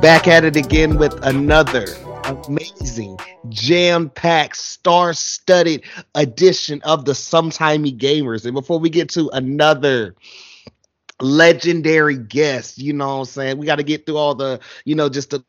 back at it again with another amazing, jam packed, star studded edition of the Sometimey Gamers. And before we get to another legendary guest, you know what I'm saying? We got to get through all the, you know, just the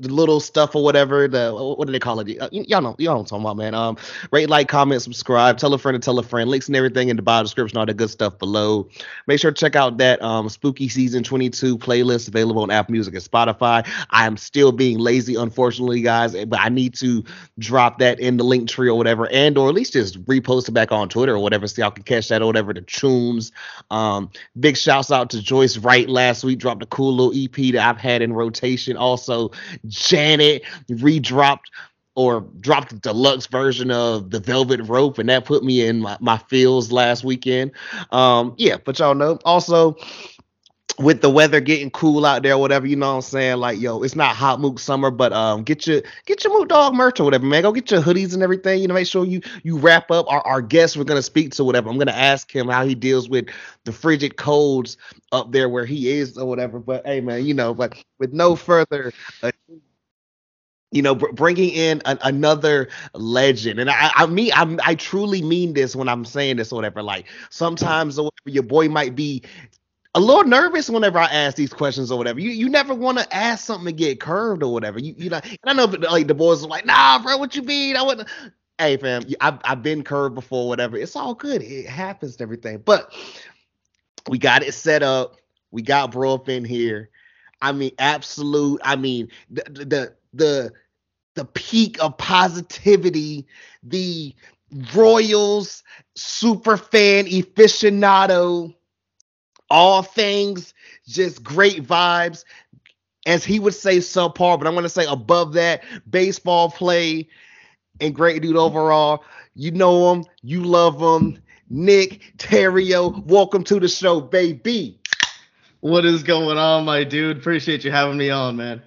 the little stuff or whatever. The what do they call it? Uh, y'all know, y'all know what I'm talking about, man. Um, rate, like, comment, subscribe, tell a friend to tell a friend. Links and everything in the bio description, all the good stuff below. Make sure to check out that um spooky season 22 playlist available on Apple Music and Spotify. I am still being lazy, unfortunately, guys, but I need to drop that in the Linktree or whatever, and or at least just repost it back on Twitter or whatever, so y'all can catch that or whatever. The tunes. Um, big shouts out to Joyce Wrice last week. Dropped a cool little EP that I've had in rotation. Also, Janet redropped or dropped the deluxe version of the Velvet Rope, and that put me in my, my feels last weekend. Um, yeah, but y'all know also with the weather getting cool out there, whatever, you know what I'm saying? Like, yo, it's not hot mook summer, but um get your get your mook dog merch or whatever, man. Go get your hoodies and everything. You know, make sure you you wrap up our, our guest we're gonna speak to whatever. I'm gonna ask him how he deals with the frigid colds up there where he is or whatever. But hey man, you know, but with no further ado, you know, br- bringing in an, another legend, and I, I mean, I'm, I truly mean this when I'm saying this or whatever. Like sometimes or whatever, your boy might be a little nervous whenever I ask these questions or whatever. You you never want to ask something to get curved or whatever. You you know, and I know like the boys are like, nah, bro, what you mean? I wouldn't. Hey fam, I've I've been curved before, whatever. It's all good. It happens to everything, but we got it set up. We got bro up in here. I mean, absolute. I mean, the the the the peak of positivity, the Royals super fan aficionado, all things just great vibes. As he would say, subpar, but I'm going to say above that, baseball play and great dude overall. You know him, you love him. Nick Terrio, welcome to the show, baby. What is going on, my dude? Appreciate you having me on, man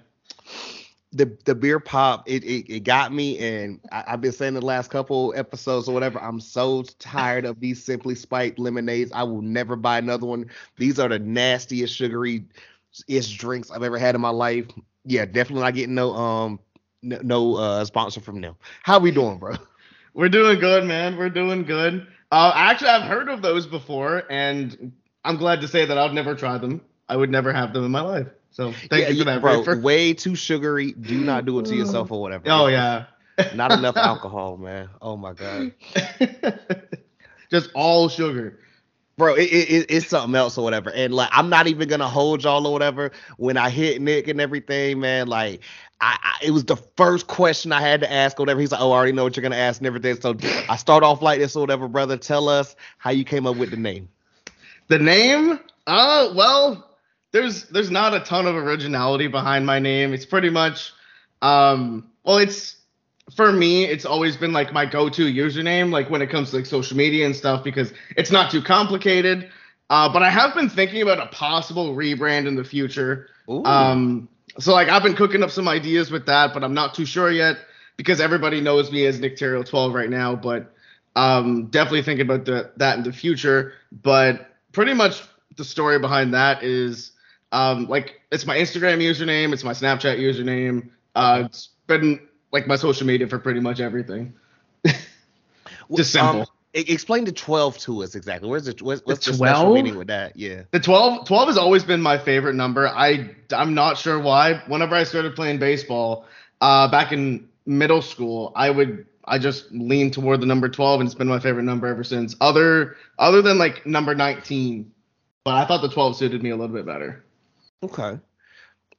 the the beer pop it, it, it got me and I, have been saying the last couple episodes or whatever i'm so tired of these simply spiked lemonades. I will never buy another one. These are the nastiest sugary ish drinks i've ever had in my life. Yeah definitely not getting no um no, no uh sponsor from them. How we doing bro? We're doing good man. We're doing good. Uh actually i've heard of those before and i'm glad to say that i've never tried them. I would never have them in my life so thank yeah, you for that, bro. For... Way too sugary. Do not do it to yourself or whatever. Oh yeah. Not enough alcohol, man. Oh my god. Just all sugar. Bro, it, it, it's something else or whatever. And like, I'm not even gonna hold y'all or whatever. When I hit Nick and everything, man, like, I, I, it was the first question I had to ask or whatever. He's like, "Oh, I already know what you're gonna ask and everything." So I start off like this or whatever, brother. Tell us how you came up with the name. The name? Uh, well, there's there's not a ton of originality behind my name. It's pretty much um well it's for me it's always been like my go-to username like when it comes to like social media and stuff because it's not too complicated. Uh but I have been thinking about a possible rebrand in the future. Ooh. Um so like I've been cooking up some ideas with that, but I'm not too sure yet because everybody knows me as Nick Terrio 12 right now, but um definitely thinking about the, that in the future, but pretty much the story behind that is um, like it's my Instagram username, it's my Snapchat username. Uh, it's been like my social media for pretty much everything. Just simple. Um, explain the 12 to us exactly. Where's the what's, what's the, the special meaning with that? Yeah. The 12 12 has always been my favorite number. I I'm not sure why. Whenever I started playing baseball, uh, back in middle school, I would I just lean toward the number 12 and it's been my favorite number ever since. Other other than like number 19, but I thought the 12 suited me a little bit better. Okay.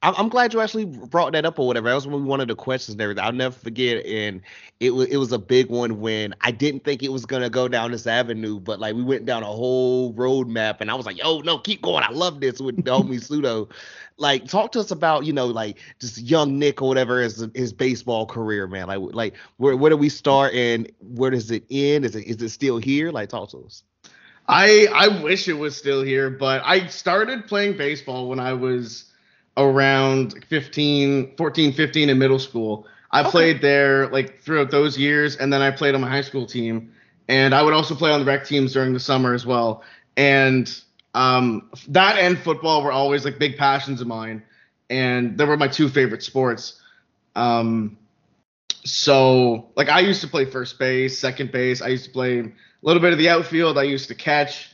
I'm glad you actually brought that up or whatever. That was one of the questions and everything. I'll never forget. And it was it was a big one when I didn't think it was gonna go down this avenue, but like we went down a whole roadmap, and I was like, "Yo, no, keep going. I love this." With the homie Pseudo, like, talk to us about you know like just young Nick or whatever his his baseball career, man. Like, like where where do we start and where does it end? Is it is it still here? Like, talk to us. I I wish it was still here, but I started playing baseball when I was around 15, 14, 15 in middle school. I okay. played there like throughout those years, and then I played on my high school team, and I would also play on the rec teams during the summer as well. And um, that and football were always like big passions of mine. and they were my two favorite sports. Um, so like I used to play first base, second base. I used to play a little bit of the outfield. I used to catch,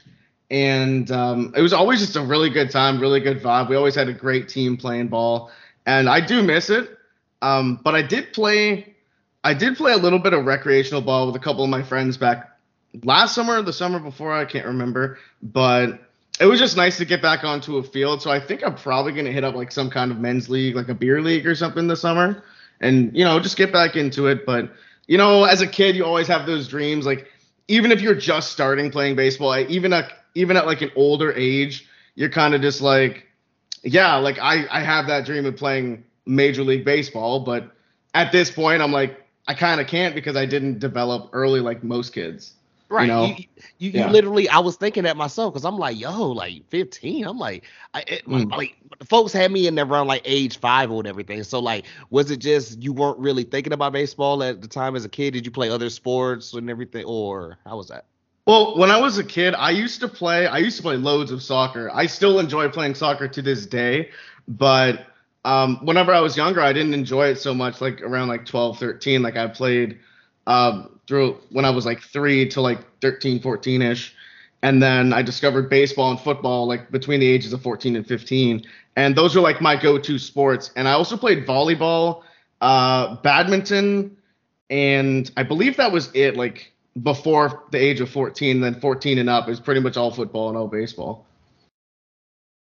and um, it was always just a really good time, really good vibe. We always had a great team playing ball, and I do miss it. Um, but I did play, I did play a little bit of recreational ball with a couple of my friends back last summer, the summer before, I can't remember, but it was just nice to get back onto a field. So I think I'm probably gonna hit up like some kind of men's league, like a beer league or something this summer, and you know just get back into it. But you know, as a kid, you always have those dreams. Like even if you're just starting playing baseball, even at even at like an older age, you're kind of just like, yeah, like I I have that dream of playing major league baseball, but at this point, I'm like I kind of can't because I didn't develop early like most kids. Right. You know? You, you, Yeah. you literally, I was thinking that myself because I'm like, yo, like 15. I'm like, I, it, Mm. like, folks had me in there around like age five and everything. So, like, was it just you weren't really thinking about baseball at the time as a kid? Did you play other sports and everything? Or how was that? Well, when I was a kid, I used to play. I used to play loads of soccer. I still enjoy playing soccer to this day, but um, whenever I was younger, I didn't enjoy it so much. Like around like 12, 13, like I played um, through when I was like three to like 13, 14 ish, and then I discovered baseball and football like between the ages of 14 and 15, and those are like my go-to sports. And I also played volleyball, uh, badminton, and I believe that was it. Like before the age of 14, then 14 and up is pretty much all football and all baseball.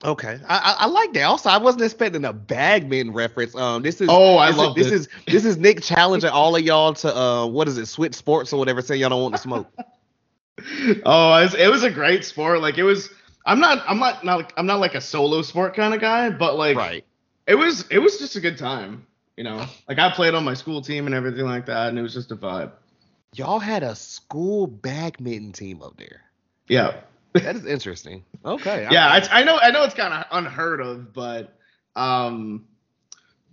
Okay, I, I, I like that. Also, I wasn't expecting a Bagman reference. Um, this is Oh, I this love is, this. is this is Nick challenging all of y'all to uh, what is it, switch sports or whatever, saying y'all don't want to smoke. Oh, it was, it was a great sport. Like it was. I'm not. I'm not. Not. I'm not like a solo sport kind of guy, but like right. it was. It was just a good time. You know, like I played on my school team and everything like that, and it was just a vibe. Y'all had a school badminton team up there. Yeah. That is interesting. Okay. Yeah, it's, I know, I know it's kind of unheard of, but um,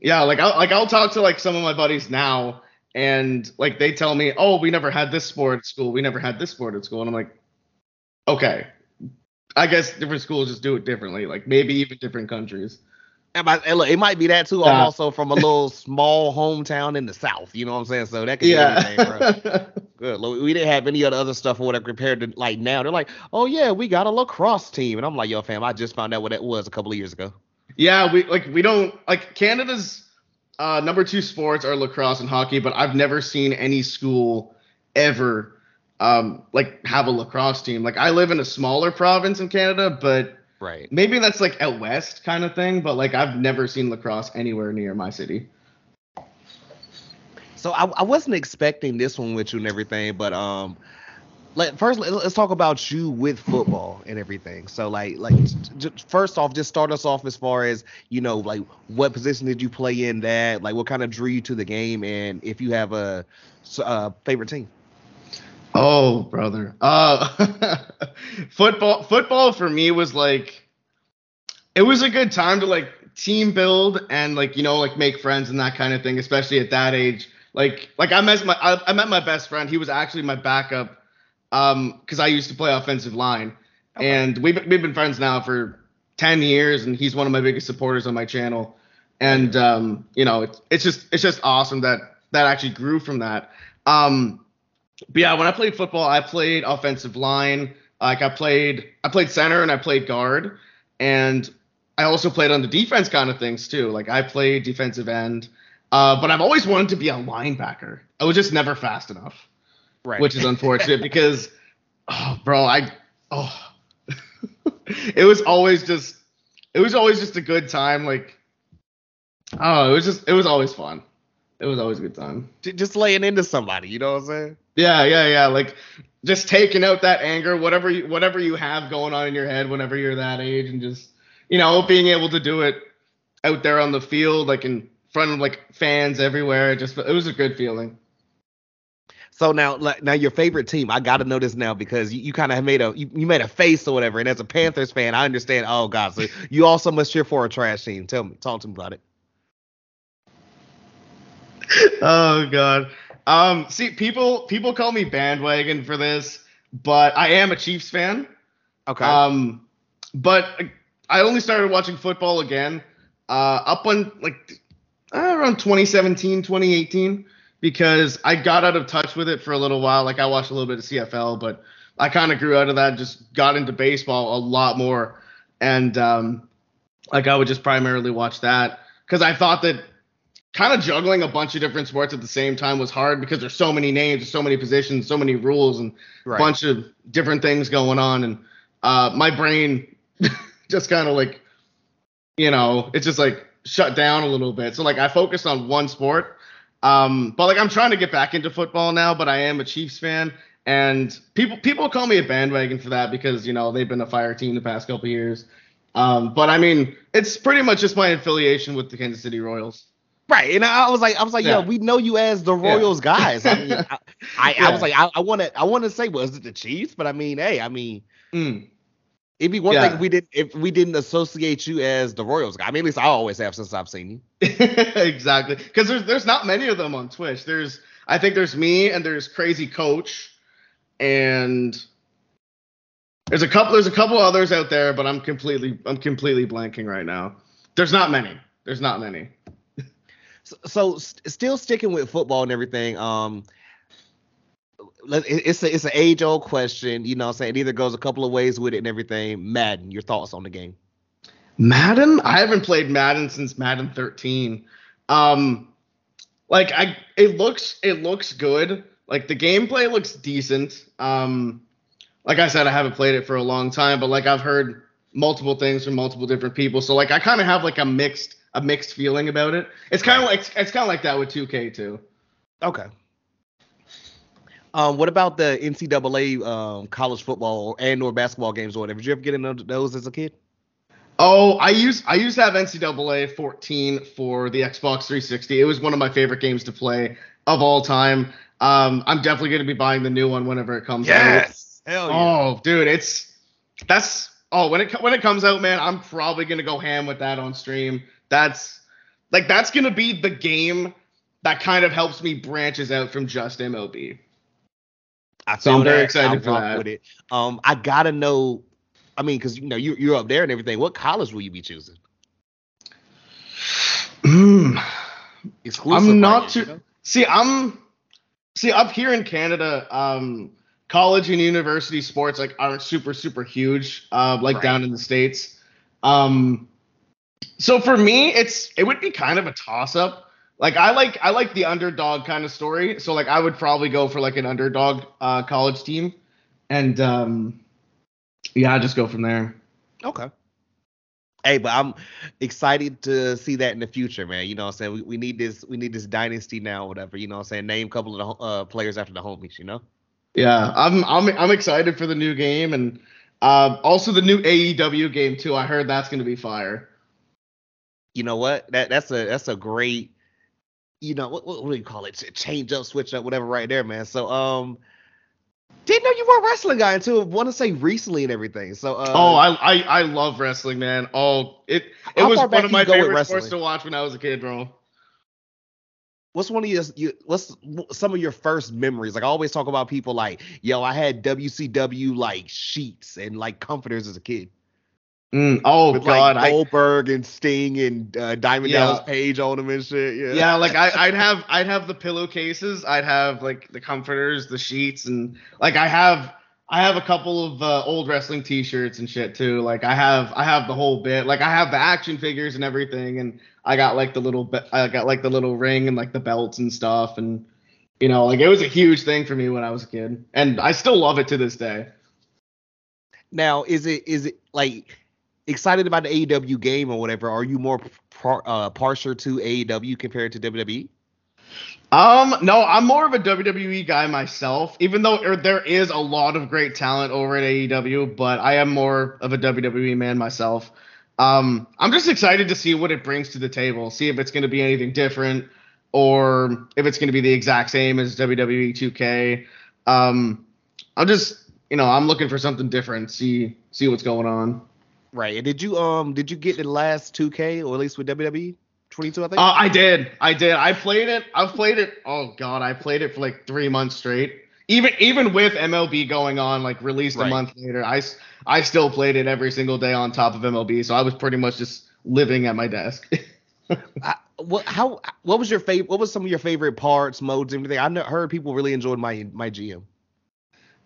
yeah, like I'll like I'll talk to like some of my buddies now, and like they tell me, oh, we never had this sport at school, we never had this sport at school, and I'm like, okay, I guess different schools just do it differently, like maybe even different countries. And my- look, it might be that too. I'm also from a little small hometown in the south. You know what I'm saying? So that could be anything, bro. Yeah. Good. We didn't have any of the other stuff or whatever compared to like now. They're like, oh yeah, we got a lacrosse team, and I'm like, yo, fam, I just found out what that was a couple of years ago. yeah, we like we don't like Canada's uh, number two sports are lacrosse and hockey, but I've never seen any school ever um, like have a lacrosse team. Like I live in a smaller province in Canada, but Right. maybe that's like out west kind of thing. But like I've never seen lacrosse anywhere near my city. So I, I wasn't expecting this one with you and everything, but um, let first let, us talk about you with football and everything. So like like j- first off, just start us off as far as you know like what position did you play in that? Like what kind of drew you to the game, and if you have a, uh favorite team. Oh, brother. Uh football football for me was like it was a good time to like team build and like you know like make friends and that kind of thing, especially at that age. Like like I met my I, I met my best friend. He was actually my backup um cuz I used to play offensive line. Okay. And we've we've been friends now for 10 years and he's one of my biggest supporters on my channel. And um you know, it's it's just it's just awesome that that actually grew from that. Um but yeah, when I played football, I played offensive line. Like I played, I played center and I played guard, and I also played on the defense kind of things too. Like I played defensive end, uh, but I've always wanted to be a linebacker. I was just never fast enough, Right. which is unfortunate because, oh, bro, I, oh, it was always just, it was always just a good time. Like, oh, it was just, it was always fun. It was always a good time. Just laying into somebody. You know what I'm saying? Yeah, yeah, yeah. Like just taking out that anger, whatever you whatever you have going on in your head whenever you're that age, and just you know being able to do it out there on the field, like in front of like fans everywhere. It just it was a good feeling. So now, like, now your favorite team. I got to know this now because you, you kind of made a you, you made a face or whatever. And as a Panthers fan, I understand. Oh God, so you also must cheer for a trash team. Tell me, talk to me about it. oh god. Um, see, people people call me bandwagon for this, but I am a Chiefs fan. Okay. Um, but I only started watching football again uh, up on like uh, around 2017, 2018, because I got out of touch with it for a little while. Like I watched a little bit of CFL, but I kind of grew out of that. Just got into baseball a lot more, and um, like I would just primarily watch that because I thought that kind of juggling a bunch of different sports at the same time was hard because there's so many names, so many positions, so many rules, and Right. a bunch of different things going on. And uh, my brain just kind of like, you know, it's just like shut down a little bit. So like I focused on one sport. Um, but like I'm trying to get back into football now, but I am a Chiefs fan. And people people call me a bandwagon for that because you know they've been a fire team the past couple years. Um, but I mean, it's pretty much just my affiliation with the Kansas City Royals. Right, and I was like, I was like, Yeah. yo, we know you as the Royals guys. I mean, I, I, I was like, I, want to, I want to say, was it the Chiefs? But I mean, hey, I mean, Mm. it'd be one Yeah. thing if we didn't, if we didn't associate you as the Royals guy. I mean, at least I always have since I've seen you. exactly, because there's there's not many of them on Twitch. There's I think there's me and there's Crazy Coach, and there's a couple there's a couple others out there, but I'm completely I'm completely blanking right now. There's not many. There's not many. So, st- still sticking with football and everything. Um, it's a, it's an age old question. You know, I'm saying it either goes a couple of ways with it and everything. Madden, your thoughts on the game? Madden? I haven't played Madden since Madden 13. Um like I it looks it looks good. Like the gameplay looks decent. Um like I said I haven't played it for a long time, but like I've heard multiple things from multiple different people. So like I kind of have like a mixed a mixed feeling about it. It's kind of like it's kind of like that with 2K too. Okay. Um, what about the NCAA um, college football and or basketball games or whatever? Did you ever get into those as a kid? Oh, I used I used to have NCAA 14 for the Xbox 360. It was one of my favorite games to play of all time. Um, I'm definitely going to be buying the new one whenever it comes out. Hell yeah. Oh, dude, it's that's oh when it when it comes out, man, I'm probably going to go ham with that on stream. That's like that's going to be the game that kind of helps me branches out from just MLB. I So I'm very that. excited I for that. With it. Um, I gotta know. I mean, because you know you you're up there and everything. What college will you be choosing? Mm. Exclusive. I'm not too. you know? See, I'm see up here in Canada. Um, college and university sports like aren't super super huge. Uh, like Right. down in the states. Um, so for me, it's it would be kind of a toss up. Like I like I like the underdog kind of story. So like I would probably go for like an underdog uh, college team, and um, yeah, I just go from there. Okay. Hey, but I'm excited to see that in the future, man. You know what I'm saying? We, we need this we need this dynasty now, whatever. You know what I'm saying? Name a couple of the uh, players after the homies, you know? Yeah, I'm I'm I'm excited for the new game and uh, also the new AEW game too. I heard that's gonna be fire. You know what? That that's a that's a great you know, what, what, what do you call it? Change up, switch up, whatever right there, man. So um didn't know you were a wrestling guy until want to say recently and everything. So uh oh, I, I I love wrestling, man. Oh, it it was one of my favorite sports to watch when I was a kid, bro. what's one of your, you, what's some of your first memories? Like I always talk about people like, yo, I had WCW like sheets and like comforters as a kid. Mm, oh with God, like I Goldberg and Sting and uh, Diamond Yeah. Dallas Page on them and shit. Yeah. yeah, like I I'd have I'd have the pillowcases, I'd have like the comforters, the sheets, and like I have I have a couple of uh, old wrestling T-shirts and shit too. Like I have I have the whole bit. Like I have the action figures and everything, and I got like the little be- I got like the little ring and like the belts and stuff, and you know like it was a huge thing for me when I was a kid, and I still love it to this day. Now, is it is it like excited about the AEW game or whatever? Are you more par, uh, partial to AEW compared to? WWE? Um, no, I'm more of a WWE guy myself, even though er, there is a lot of great talent over at AEW, but I am more of a WWE man myself. Um, I'm just excited to see what it brings to the table, see if it's going to be anything different or if it's going to be the exact same as WWE 2K. Um, I'm just, you know, I'm looking for something different, see see what's going on. Right. And did you um did you get the last 2K or at least with WWE 22? I think. Uh, I did. I did. I played it. I've played it. Oh god, I played it for like three months straight. Even even with MLB going on, like released Right. a month later, I I still played it every single day on top of MLB. So I was pretty much just living at my desk. I, what how what was your favorite? What was some of your favorite parts, modes, everything? I heard people really enjoyed my my GM.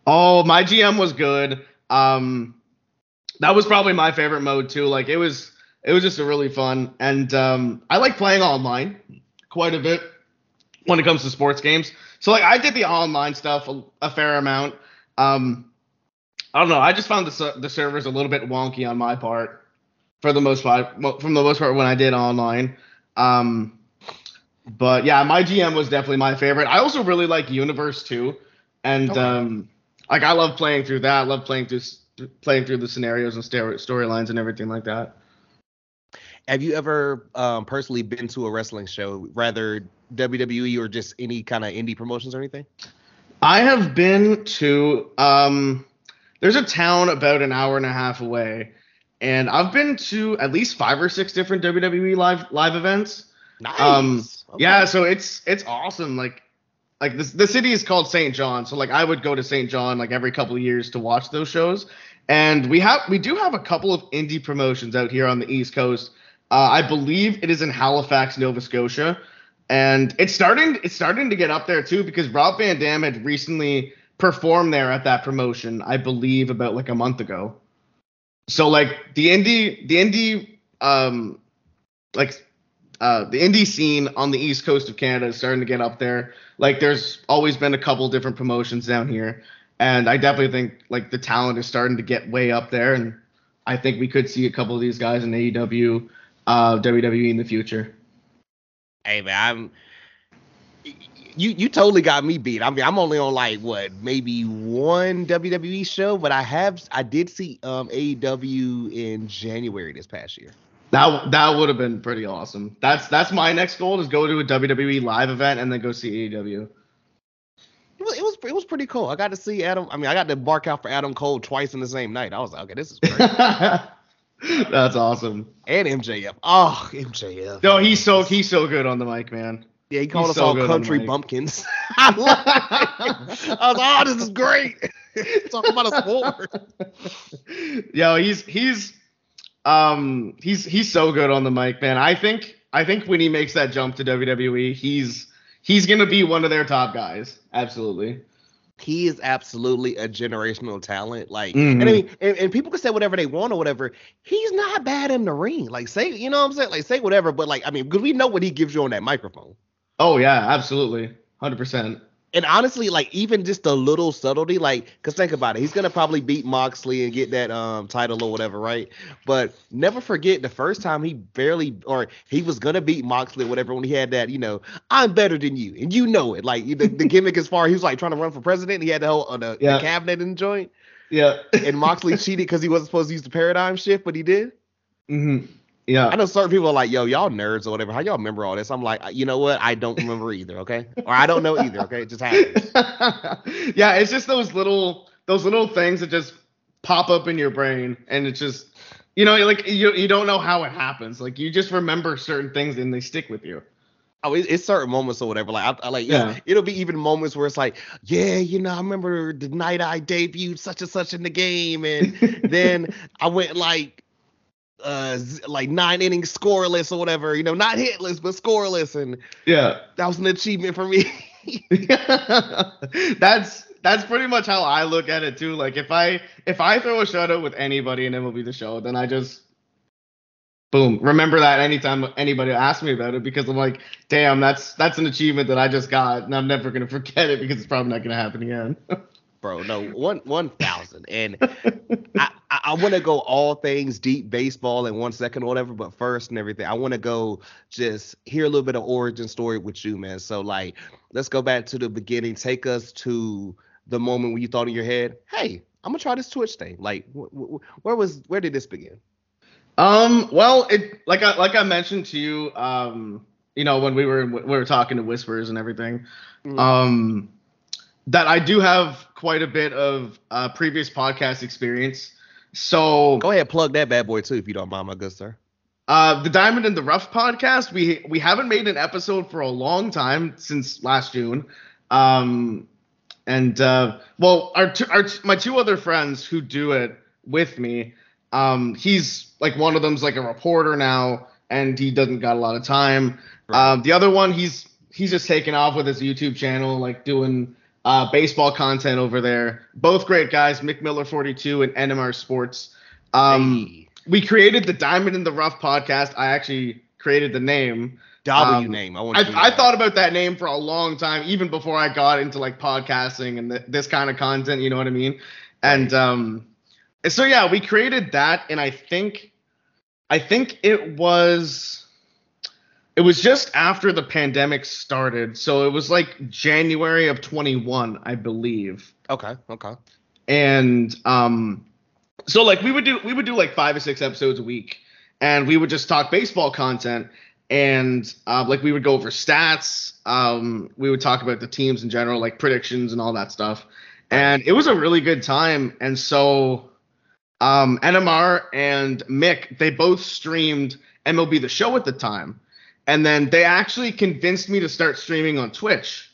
Oh, my GM was good. Um, that was probably my favorite mode too. Like it was, it was just a really fun, and um, I like playing online quite a bit when it comes to sports games. So like I did the online stuff a, a fair amount. Um, I don't know. I just found the the servers a little bit wonky on my part for the most part. From the most part, when I did online. Um, but yeah, my GM was definitely my favorite. I also really like Universe too, and okay. um, like I love playing through that. I love playing through playing through the scenarios and storylines and everything like that. Have you ever um, personally been to a wrestling show, rather WWE or just any kind of indie promotions or anything? I have been to. Um, there's a town about an hour and a half away, and I've been to at least five or six different WWE live live events. Nice. Um, okay. Yeah, so it's it's awesome. Like like the the city is called St. John, so like I would go to St. John like every couple of years to watch those shows. And we have we do have a couple of indie promotions out here on the East Coast. Uh, I believe it is in Halifax, Nova Scotia, and it's starting it's starting to get up there too because Rob Van Dam had recently performed there at that promotion. I believe about like a month ago. So like the indie the indie um like uh, the indie scene on the east coast of Canada is starting to get up there. Like, there's always been a couple different promotions down here, and I definitely think like the talent is starting to get way up there, and I think we could see a couple of these guys in AEW, uh, WWE in the future. Hey man, I'm you you totally got me beat. I mean, I'm only on like what maybe one WWE show, but I have I did see um AEW in January this past year. That that would have been pretty awesome. That's that's my next goal is go to a WWE live event and then go see AEW. It was, it was it was pretty cool. I got to see Adam. I mean, I got to bark out for Adam Cole twice in the same night. I was like, okay, this is great. That's awesome. And MJF. Oh, MJF. No, he's so he's so good on the mic, man. Yeah, he called he's us so all country bumpkins. I. Was like, oh, this is great. Talking about a sport. Yo, he's he's um, he's he's so good on the mic, man. I think I think when he makes that jump to WWE, he's he's gonna be one of their top guys. Absolutely. He is absolutely a generational talent. Like, mm-hmm. and I mean, and, and, people can say whatever they want or whatever. He's not bad in the ring. Like, say, you know what I'm saying? Like, say whatever, but like, I mean, because we know what he gives you on that microphone. Oh yeah, absolutely, hundred percent and honestly, like even just a little subtlety, like, cause think about it, he's gonna probably beat Moxley and get that um title or whatever, right? But never forget the first time he barely, or he was gonna beat Moxley or whatever when he had that, you know, I'm better than you, and you know it. Like the, the gimmick as far he was like trying to run for president, he had the whole uh, the, yeah. the cabinet in the joint. Yeah. and Moxley cheated because he wasn't supposed to use the paradigm shift, but he did. Mm-hmm. Yeah. I know certain people are like, yo, y'all nerds or whatever. How y'all remember all this? I'm like, you know what? I don't remember either, okay? Or I don't know either, okay? It just happens. yeah, it's just those little those little things that just pop up in your brain and it's just you know, like you you don't know how it happens. Like you just remember certain things and they stick with you. Oh, it's certain moments or whatever. Like I, I like, yeah. it'll be even moments where it's like, yeah, you know, I remember the night I debuted such and such in the game, and then I went like uh like nine innings scoreless or whatever, you know, not hitless but scoreless, and yeah, that was an achievement for me. that's that's pretty much how I look at it too. Like if I if I throw a shutout with anybody and it will be the show, then I just boom remember that anytime anybody asks me about it because I'm like, damn, that's that's an achievement that I just got, and I'm never gonna forget it because it's probably not gonna happen again. Bro, no one one thousand, and I, I, I want to go all things deep baseball in one second or whatever, but first and everything, I want to go just hear a little bit of origin story with you, man. So like, let's go back to the beginning. Take us to the moment when you thought in your head, "Hey, I'm gonna try this Twitch thing." Like, wh- wh- where was where did this begin? Um, well, it like I like I mentioned to you, um, you know, when we were we were talking to Whispers and everything, mm-hmm. um, that I do have quite a bit of uh, previous podcast experience. So go ahead, plug that bad boy too, if you don't mind, my good sir. Uh, the Diamond in the Rough podcast. We we haven't made an episode for a long time since last June. Um, and uh, well, our, t- our t- my two other friends who do it with me. Um, he's like one of them's like a reporter now, and he doesn't got a lot of time. Right. Um, the other one, he's he's just taken off with his YouTube channel, like doing uh, baseball content over there. Both great guys, Mick Miller 42 and NMR Sports. Um, Hey, we created the Diamond in the Rough podcast. I actually created the name. W um, name. I want. you to know I, I thought about that name for a long time, even before I got into like podcasting and th- this kind of content. You know what I mean? And um, so yeah, we created that, and I think, I think it was, it was just after the pandemic started, so it was like January of 21, I believe Okay. Okay. and um so like we would do we would do like five or six episodes a week and we would just talk baseball content and uh, like we would go over stats um we would talk about the teams in general like predictions and all that stuff and it was a really good time and so um nmr and mick they both streamed mlb the show at the time and then they actually convinced me to start streaming on twitch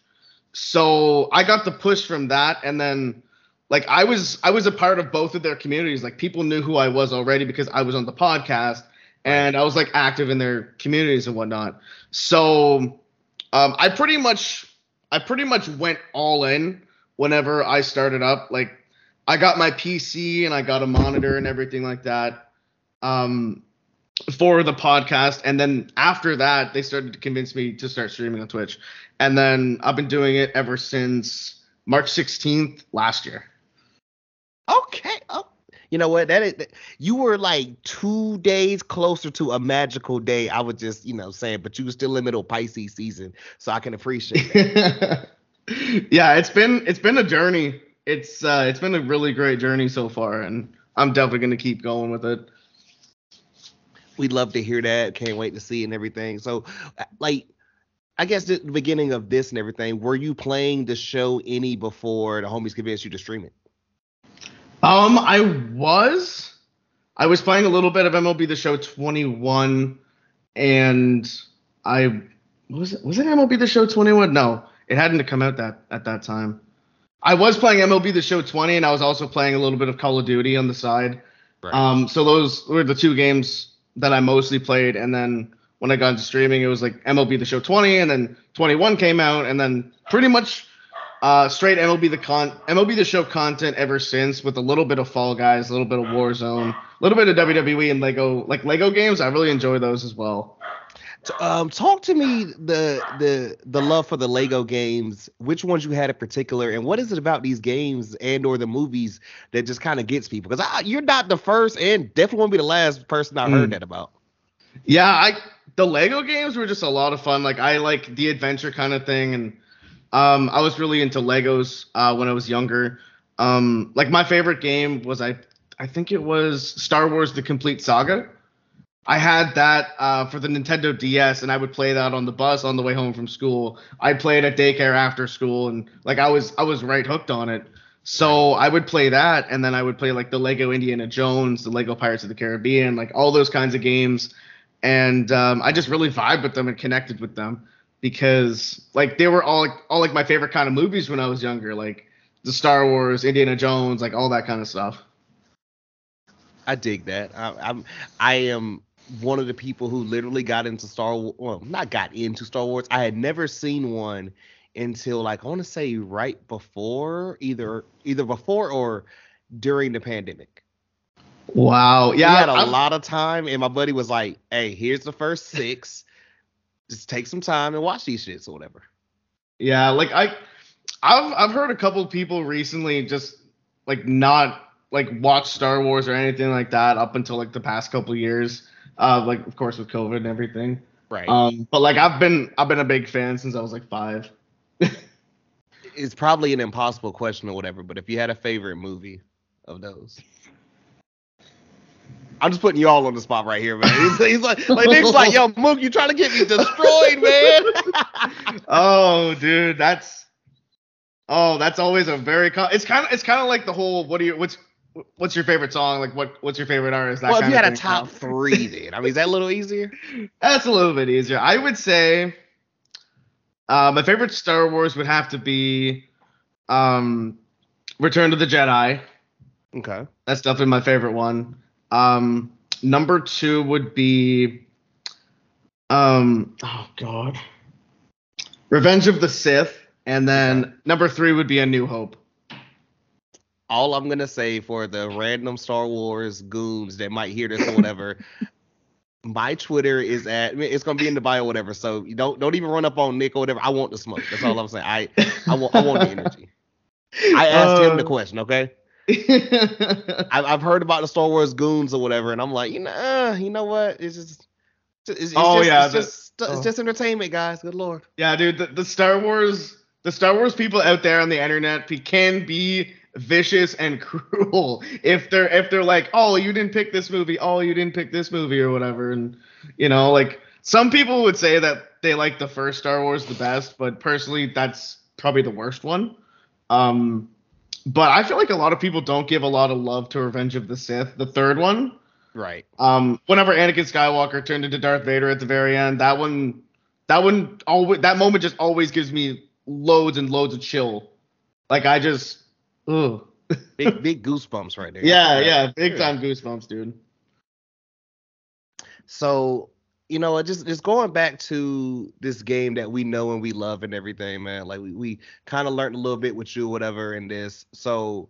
so i got the push from that and then like I was I was a part of both of their communities. Like people knew who I was already because I was on the podcast and I was like active in their communities and whatnot. So um, I pretty much I pretty much went all in whenever I started up. Like I got my PC and I got a monitor and everything like that um, for the podcast. And then after that, they started to convince me to start streaming on Twitch. And then I've been doing it ever since March 16th last year. Okay. Oh, you know what? That is. that- You were like two days closer to a magical day. I was just, you know, saying, but you were still in the middle of Pisces season, so I can appreciate that. yeah, it's been it's been a journey. It's uh it's been a really great journey so far and I'm definitely going to keep going with it. We'd love to hear that. Can't wait to see and everything. So, uh, like, I guess the beginning of this and everything, were you playing the show any before the homies convinced you to stream it? Um I was I was playing a little bit of MLB The Show 21 and I was it was it MLB The Show 21? No, it hadn't come out that at that time. I was playing MLB The Show 20 and I was also playing a little bit of Call of Duty on the side. Right. Um, so those were the two games that I mostly played, and then when I got into streaming, it was like MLB The Show 20, and then 21 came out, and then pretty much uh, straight MLB The Con MLB The Show content ever since, with a little bit of Fall Guys, a little bit of Warzone, a little bit of WWE and Lego, like Lego games. I really enjoy those as well. Um, talk to me the the the love for the Lego games. Which ones you had in particular, and what is it about these games and or the movies that just kind of gets people? Because you're not the first, and definitely won't be the last person I heard Mm. that about. Yeah, I the Lego games were just a lot of fun. Like I like the adventure kind of thing, and um, I was really into Legos uh, when I was younger. Um, like my favorite game was I I think it was Star Wars: The Complete Saga. I had that uh, for the Nintendo DS, and I would play that on the bus on the way home from school. I played at daycare after school, and like I was I was right hooked on it. So I would play that, and then I would play like the Lego Indiana Jones, the Lego Pirates of the Caribbean, like all those kinds of games. And um, I just really vibed with them and connected with them because like they were all like all like my favorite kind of movies when I was younger, like the Star Wars, Indiana Jones, like all that kind of stuff. I dig that. I, I'm I am one of the people who literally got into Star Wars. Well, not got into Star Wars. I had never seen one until like I want to say right before either either before or during the pandemic. Wow. Yeah, we had a I'm- lot of time, and my buddy was like, "Hey, here's the first six. Just take some time and watch these shits or whatever." Yeah, like I I've I've heard a couple people recently just like not like watch Star Wars or anything like that up until like the past couple years. Uh like of course with COVID and everything. Right. Um but like I've been I've been a big fan since I was like 5. it's probably an impossible question or whatever, but if you had a favorite movie of those. I'm just putting you all on the spot right here, man. He's, he's like, like Nick's like, yo, Mook, you trying to get me destroyed, man. oh, dude, that's Oh, that's always a very co- it's kind of it's kind of like the whole what do you what's what's your favorite song? Like what what's your favorite artist? That well, if you had a top three, then I mean, is that a little easier? That's a little bit easier. I would say uh, my favorite Star Wars would have to be um, Return to the Jedi. Okay. That's definitely my favorite one. Um, number two would be, um, oh god, Revenge of the Sith, and then number three would be A New Hope. All I'm gonna say for the random Star Wars goons that might hear this or whatever, my Twitter is at I mean, it's gonna be in the bio or whatever. So you don't don't even run up on Nick or whatever. I want the smoke. That's all I'm saying. I I want I want the energy. I asked him the Uh, question, okay? I've, I've heard about the Star Wars goons or whatever, and I'm like, you know, uh, you know what? It's just, it's, it's Oh, just, yeah, it's the- just, it's oh. just entertainment, guys. Good lord. yeah, dude, the, the Star Wars, the Star Wars people out there on the internet can be vicious and cruel if they're if they're like, oh, you didn't pick this movie, oh, you didn't pick this movie or whatever, and you know, like some people would say that they like the first Star Wars the best, but personally, that's probably the worst one. Um, but I feel like a lot of people don't give a lot of love to Revenge of the Sith, the third one. Right. Um, whenever Anakin Skywalker turned into Darth Vader at the very end, that one, that one, always, that moment just always gives me loads and loads of chill. Like I just, ugh. Big big goosebumps right there. Yeah, yeah, big time goosebumps, dude. So you know, just just going back to this game that we know and we love and everything, man. Like we, we kind of learned a little bit with you, whatever, in this. So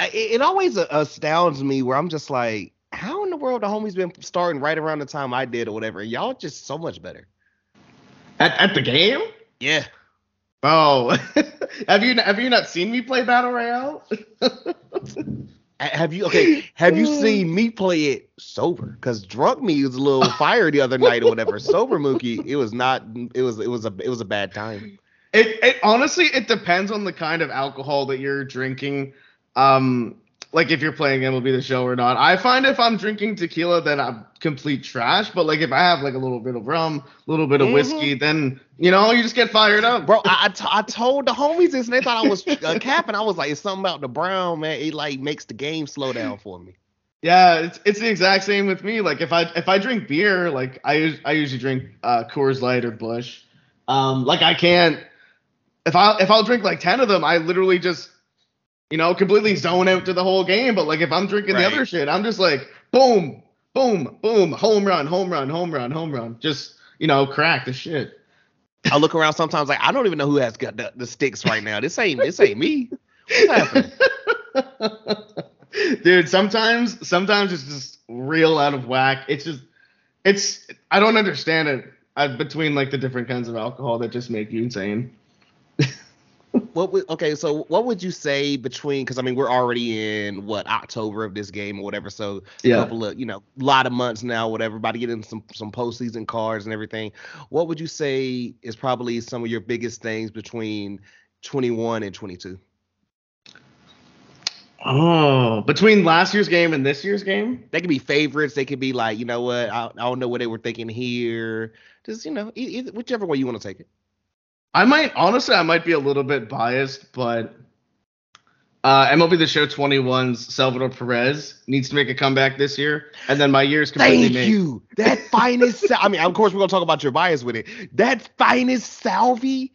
it, it always uh, astounds me where I'm just like, how in the world the homies been starting right around the time I did or whatever? and Y'all just so much better. At, at the game? Yeah. Oh, have you have you not seen me play Battle Royale? Have you okay? Have you seen me play it sober? Because drunk me was a little fire the other night or whatever. Sober Mookie, it was not. It was it was a it was a bad time. It, it honestly it depends on the kind of alcohol that you're drinking. Um, like if you're playing MLB the Show or not. I find if I'm drinking tequila, then I'm complete trash. But like if I have like a little bit of rum, a little bit of Mhm. whiskey, then you know you just get fired up, Bro, I, I, t- I told the homies this and they thought I was uh, capping. I was like, it's something about the brown, man. It like makes the game slow down for me. Yeah, it's it's the exact same with me. Like if I if I drink beer, like I I usually drink uh, Coors Light or Busch. Um, like I can't if I if I'll drink like ten of them, I literally just you know completely zone out to the whole game. But like if I'm drinking the other shit, I'm just like boom, boom, boom, home run, home run, home run, home run. Just you know crack the shit. I look around sometimes like I don't even know who has got the, the sticks right now. This ain't this ain't me. What's happening? Dude, sometimes sometimes it's just real out of whack. It's just it's I don't understand it uh, between like the different kinds of alcohol that just make you insane. What would okay? So what would you say between? Because I mean we're already in what October of this game or whatever. So a Yeah. couple of you know a lot of months now, whatever. About to get in some some postseason cards and everything. What would you say is probably some of your biggest things between 21 and 22? Oh, between last year's game and this year's game? They could be favorites. They could be like, you know what? I, I don't know what they were thinking here. Just you know, either, whichever way you want to take it. I might honestly I might be a little bit biased, but uh, MLB The Show 21's Salvador Perez needs to make a comeback this year, and then my year's completely Thank made. you. That finest. Sal- I mean, of course, we're gonna talk about your bias with it. That finest Salvi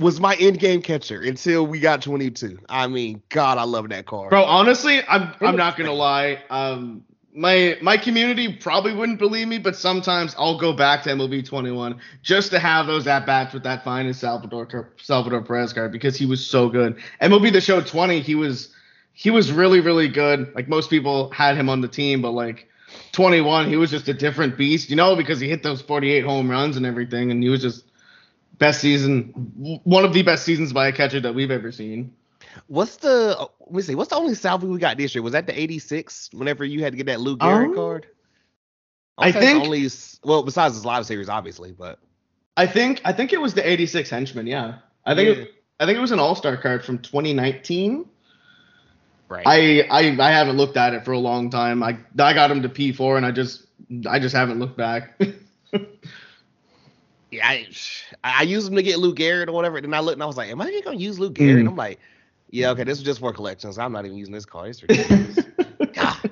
was my end game catcher until we got 22. I mean, God, I love that card. Bro, honestly, I'm I'm not gonna lie. Um, my my community probably wouldn't believe me, but sometimes I'll go back to MLB 21 just to have those at bats with that finest Salvador Salvador Perez card because he was so good. MLB The Show 20, he was he was really really good. Like most people had him on the team, but like 21, he was just a different beast, you know, because he hit those 48 home runs and everything, and he was just best season, one of the best seasons by a catcher that we've ever seen. What's the? Let me see. What's the only Salvi we got this year? Was that the 86? Whenever you had to get that Lou Gehrig Um, card. I wanna say it's think- only well, besides his live series, obviously, but I think I think it was the 86 henchman, yeah. I think Yeah. it, I think it was an all-star card from 2019. right. I, I I haven't looked at it for a long time. I I got him to P4 and I just I just haven't looked back. yeah, I, I used him to get Lou Gehrig or whatever. Then I looked and I was like, am I even gonna use Lou Gehrig? Mm. I'm like, yeah, okay, this is just for collections. I'm not even using this card. It's ridiculous. God.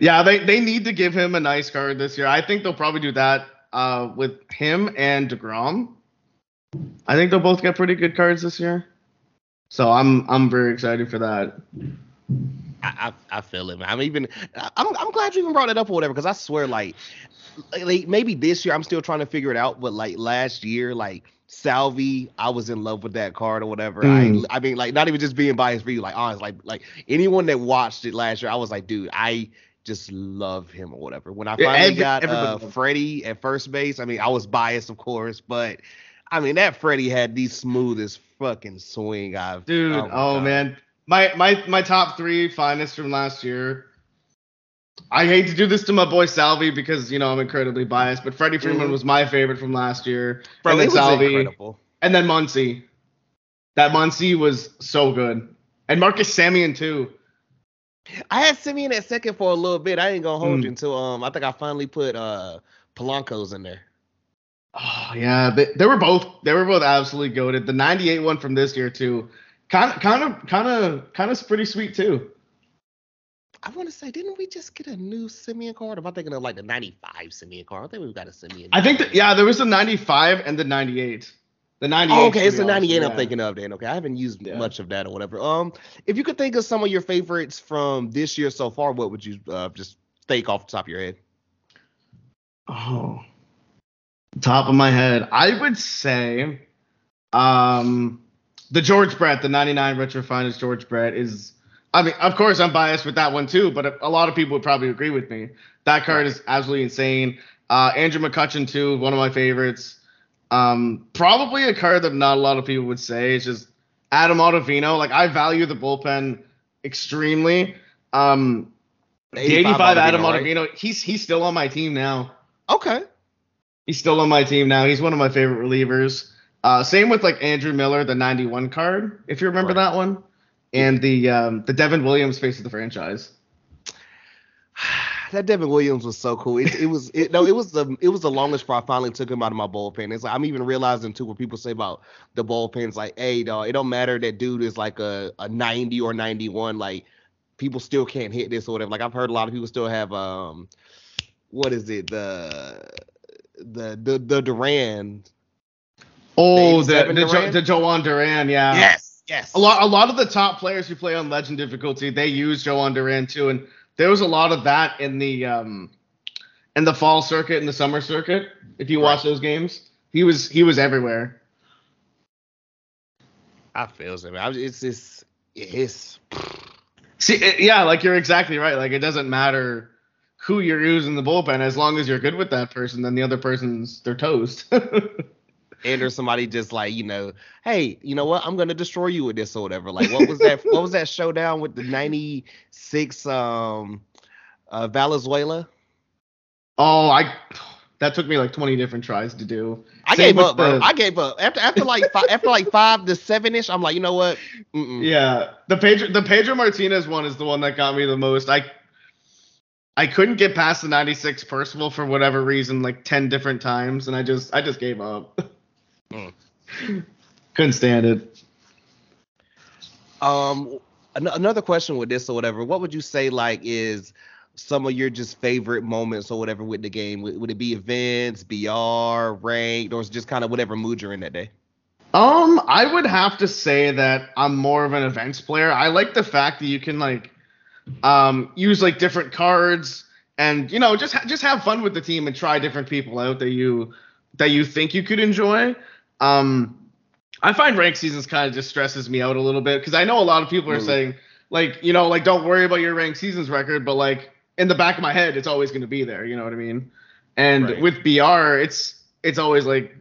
yeah, they they need to give him a nice card this year. I think they'll probably do that uh with him and DeGrom. I think they'll both get pretty good cards this year. So I'm I'm very excited for that. I, I, I feel it, man. I'm even I'm I'm glad you even brought it up or whatever because I swear like like maybe this year I'm still trying to figure it out, but like last year like Salvy, I was in love with that card or whatever. Mm. I I mean like not even just being biased for you, like honest, like like anyone that watched it last year, I was like, dude, I just love him or whatever. When I finally yeah, every, got uh, Freddie at first base, I mean I was biased of course, but I mean that Freddie had the smoothest fucking swing I've. Ever Dude, oh, oh man, my my my top three finest from last year. I hate to do this to my boy Salvy because you know I'm incredibly biased, but Freddie Freeman mm was my favorite from last year. Bro, and then Salvy, incredible. and then Muncy. That Muncy was so good, and Marcus Semien too. I had Semien at second for a little bit. I ain't gonna hold mm. you until um I think I finally put uh Polanco's in there. Oh yeah, they, they were both they were both absolutely goaded. The '98 one from this year too, kind of kind of kind of kind of pretty sweet too. I want to say, didn't we just get a new Semien card? Am I thinking of like the '95 Semien card? I think we've got a Semien. I think that yeah, there was the '95 and the '98. The 98. Oh, okay, it's the 98 yeah. I'm thinking of then. Okay, I haven't used yeah. much of that or whatever. Um, if you could think of some of your favorites from this year so far, what would you uh, just think off the top of your head? Oh, top of my head, I would say, um, the George Brett, the 99 retro finest George Brett is. I mean, of course, I'm biased with that one too, but a lot of people would probably agree with me. That card is absolutely insane. Uh, Andrew McCutchen too, one of my favorites. Um, probably a card that not a lot of people would say. It's just Adam Ottavino. Like I value the bullpen extremely. Um, 85, 85 Adam Ottavino, right? he's he's still on my team now. Okay. He's still on my team now. He's one of my favorite relievers. Uh, same with like Andrew Miller, the 91 card, if you remember right. that one, and the um, the Devin Williams face of the franchise. that Devin Williams was so cool. It, it was it, no, it was the it was the longest before I finally took him out of my bullpen. It's like I'm even realizing too what people say about the bullpens, like, hey, dog, it don't matter that dude is like a, a 90 or 91, like people still can't hit this or whatever. Like I've heard a lot of people still have um what is it, the the the the Duran. Oh, the the, jo- the Jhoan Duran, yeah. Yes, yes. A lot a lot of the top players who play on Legend difficulty, they use Jhoan Duran too, and there was a lot of that in the um in the fall circuit and the summer circuit. If you watch those games, he was he was everywhere. I feel it. Man. It's just it's. See, yeah, like you're exactly right. Like it doesn't matter who you're using the bullpen as long as you're good with that person. Then the other person's they're toast. and or somebody just like you know hey you know what? I'm gonna destroy you with this or whatever. Like what was that what was that showdown with the 96 um uh valenzuela? Oh i that took me like 20 different tries to do. I Same gave up the, bro i gave up. After after like five, after like five to seven ish i'm like you know what? Mm-mm. yeah. The pedro the pedro martinez one is the one that got me the most. I I couldn't get past the 96 Percival for whatever reason, like 10 different times, and I just I just gave up. Mm. Couldn't stand it. Um, an- another question with this or whatever. What would you say like is some of your just favorite moments or whatever with the game? Would, would it be events, BR, ranked, or is just kind of whatever mood you're in that day? Um, I would have to say that I'm more of an events player. I like the fact that you can like um use like different cards and you know just ha- just have fun with the team and try different people out that you that you think you could enjoy. Um, I find rank seasons kind of just stresses me out a little bit because I know a lot of people are mm. saying like you know like don't worry about your rank seasons record, but like in the back of my head it's always going to be there. You know what I mean? And right. with BR, it's it's always like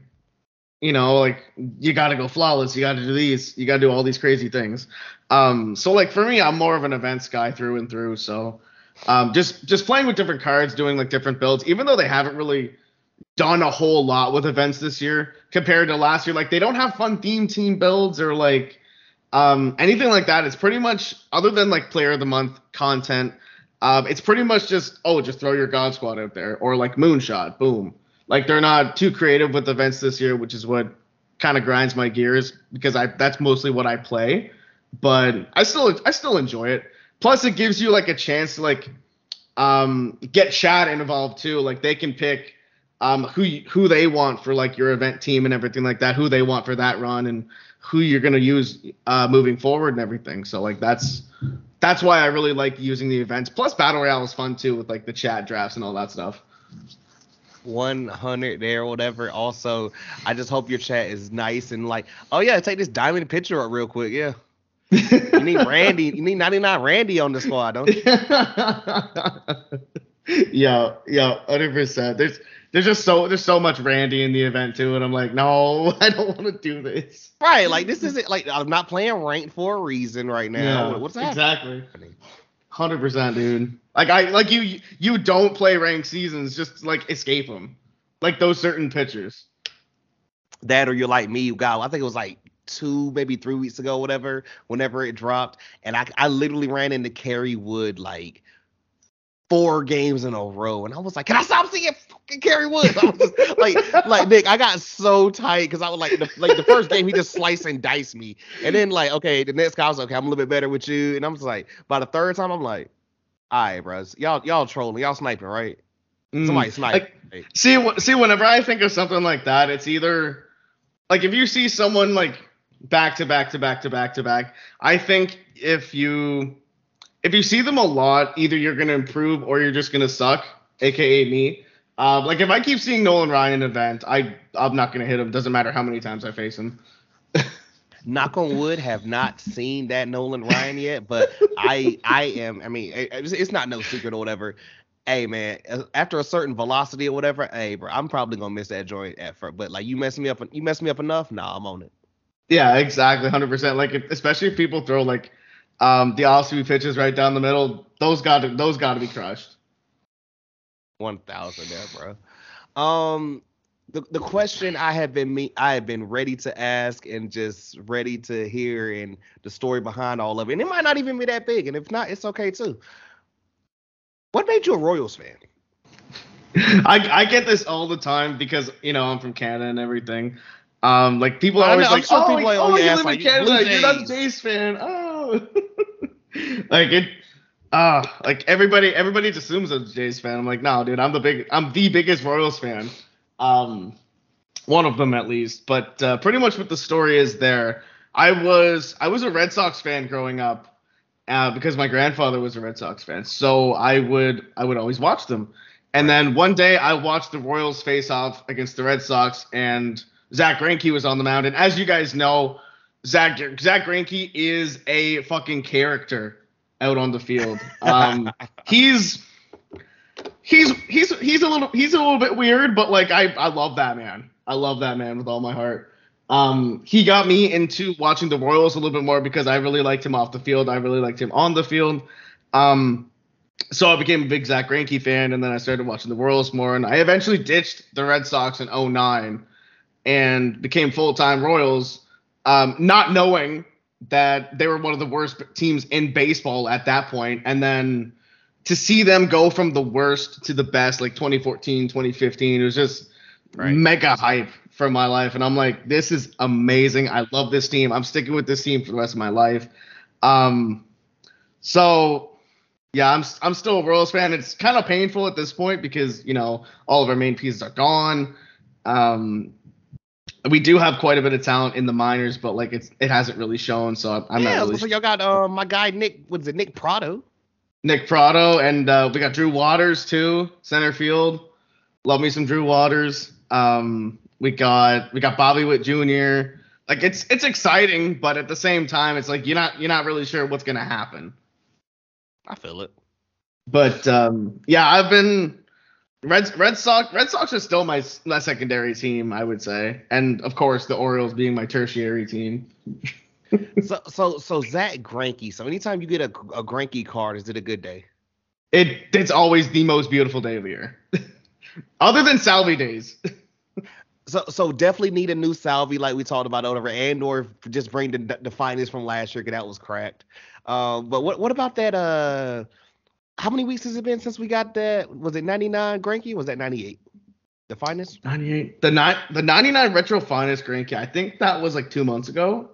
you know like you got to go flawless, you got to do these, you got to do all these crazy things. Um, so like for me, I'm more of an events guy through and through. So um, just just playing with different cards, doing like different builds, even though they haven't really done a whole lot with events this year compared to last year. Like they don't have fun theme team builds or like um, anything like that. It's pretty much other than like player of the month content. Um, it's pretty much just oh, just throw your God Squad out there or like Moonshot, boom. Like they're not too creative with events this year, which is what kind of grinds my gears because I that's mostly what I play. But I still I still enjoy it. Plus, it gives you like a chance to like um, get chat involved too. Like they can pick um, who who they want for like your event team and everything like that, who they want for that run, and who you're gonna use uh, moving forward and everything. So like that's that's why I really like using the events. Plus, battle royale is fun too with like the chat drafts and all that stuff. 100 there, whatever. Also, I just hope your chat is nice and like, oh yeah, take this diamond picture up real quick. Yeah. you need Randy. You need 99 Randy on the squad, don't you? yeah, yeah, hundred percent. There's there's just so there's so much Randy in the event too, and I'm like, no, I don't want to do this. Right, like this isn't like I'm not playing ranked for a reason right now. Yeah, What's that? Exactly. Hundred percent, dude. Like I like you you don't play ranked seasons, just like escape them, like those certain pitchers. That or you're like me, you got I think it was like two, maybe three weeks ago, whatever, whenever it dropped, and I I literally ran into Kerry Wood like four games in a row, and I was like, "Can I stop seeing fucking Kerry Wood?" I was just, like, like Nick, I got so tight because I was like, the, like the first game he just sliced and diced me, and then like, okay, the next guy was okay, I'm a little bit better with you, and I'm just like, by the third time, I'm like, all right, bros, y'all y'all trolling, y'all sniping, right? Mm, Somebody snipe. Like, see, see, whenever I think of something like that, it's either like if you see someone like back to back to back to back to back, I think if you if you see them a lot, either you're going to improve or you're just going to suck, aka me. Uh, like if I keep seeing Nolan Ryan in event, I I'm not going to hit him. Doesn't matter how many times I face him. Knock on wood, have not seen that Nolan Ryan yet, but I I am. I mean, it's, it's not no secret or whatever. Hey man, after a certain velocity or whatever, hey bro, I'm probably gonna miss that joint at first. But like you mess me up, you mess me up enough, nah, I'm on it. Yeah, exactly, hundred percent. Like if, especially if people throw like um, the off speed pitches right down the middle, those got to those got to be crushed. One thousand there, bro. Um, the the question I have been me I have been ready to ask and just ready to hear and the story behind all of it. And it might not even be that big, and if not, it's okay too. What made you a Royals fan? I I get this all the time because you know I'm from Canada and everything. Um, like people are always know, like, sure oh, people like, oh, you live in Canada, you're not a Jays fan. Oh, like it uh like everybody everybody just assumes I'm a Jays fan. I'm like, no, dude, I'm the big I'm the biggest Royals fan. Um one of them at least. But uh, pretty much what the story is there. I was I was a Red Sox fan growing up uh, because my grandfather was a Red Sox fan. So I would I would always watch them. And then one day I watched the Royals face off against the Red Sox and Zack Greinke was on the mound. And as you guys know, Zach Zack Greinke is a fucking character out on the field. Um, he's he's he's he's a little he's a little bit weird, but like I I love that man. I love that man with all my heart. Um, he got me into watching the Royals a little bit more because I really liked him off the field. I really liked him on the field. Um, so I became a big Zack Greinke fan, and then I started watching the Royals more. And I eventually ditched the Red Sox in 09 and became full time Royals um, not knowing that they were one of the worst teams in baseball at that point, and then to see them go from the worst to the best, like 2014, 2015, it was just right. mega hype for my life. And I'm like, this is amazing. I love this team. I'm sticking with this team for the rest of my life. Um, so yeah, I'm I'm still a Royals fan. It's kind of painful at this point because you know all of our main pieces are gone. Um, we do have quite a bit of talent in the minors, but like it's it hasn't really shown. So I'm yeah, not really. So y'all got uh, my guy Nick. What's it? Nick Pratto. Nick Pratto, and uh, we got Drew Waters too, center field. Love me some Drew Waters. Um, we got we got Bobby Witt Jr. Like it's it's exciting, but at the same time, it's like you're not you're not really sure what's gonna happen. I feel it. But um, yeah, I've been Red Red Sox Red Sox are still my, my secondary team, I would say, and of course the Orioles being my tertiary team. so so so Zack Greinke. So anytime you get a a Greinke card, is it a good day? It it's always the most beautiful day of the year, other than Salvy days. so so definitely need a new Salvy like we talked about over, and or just bring the the finest from last year because that was cracked. Uh, but what what about that uh how many weeks has it been since we got that? Was it 99 Greinke? Was that 98? The finest? 98. The ni- the 99 retro finest Greinke. I think that was like two months ago.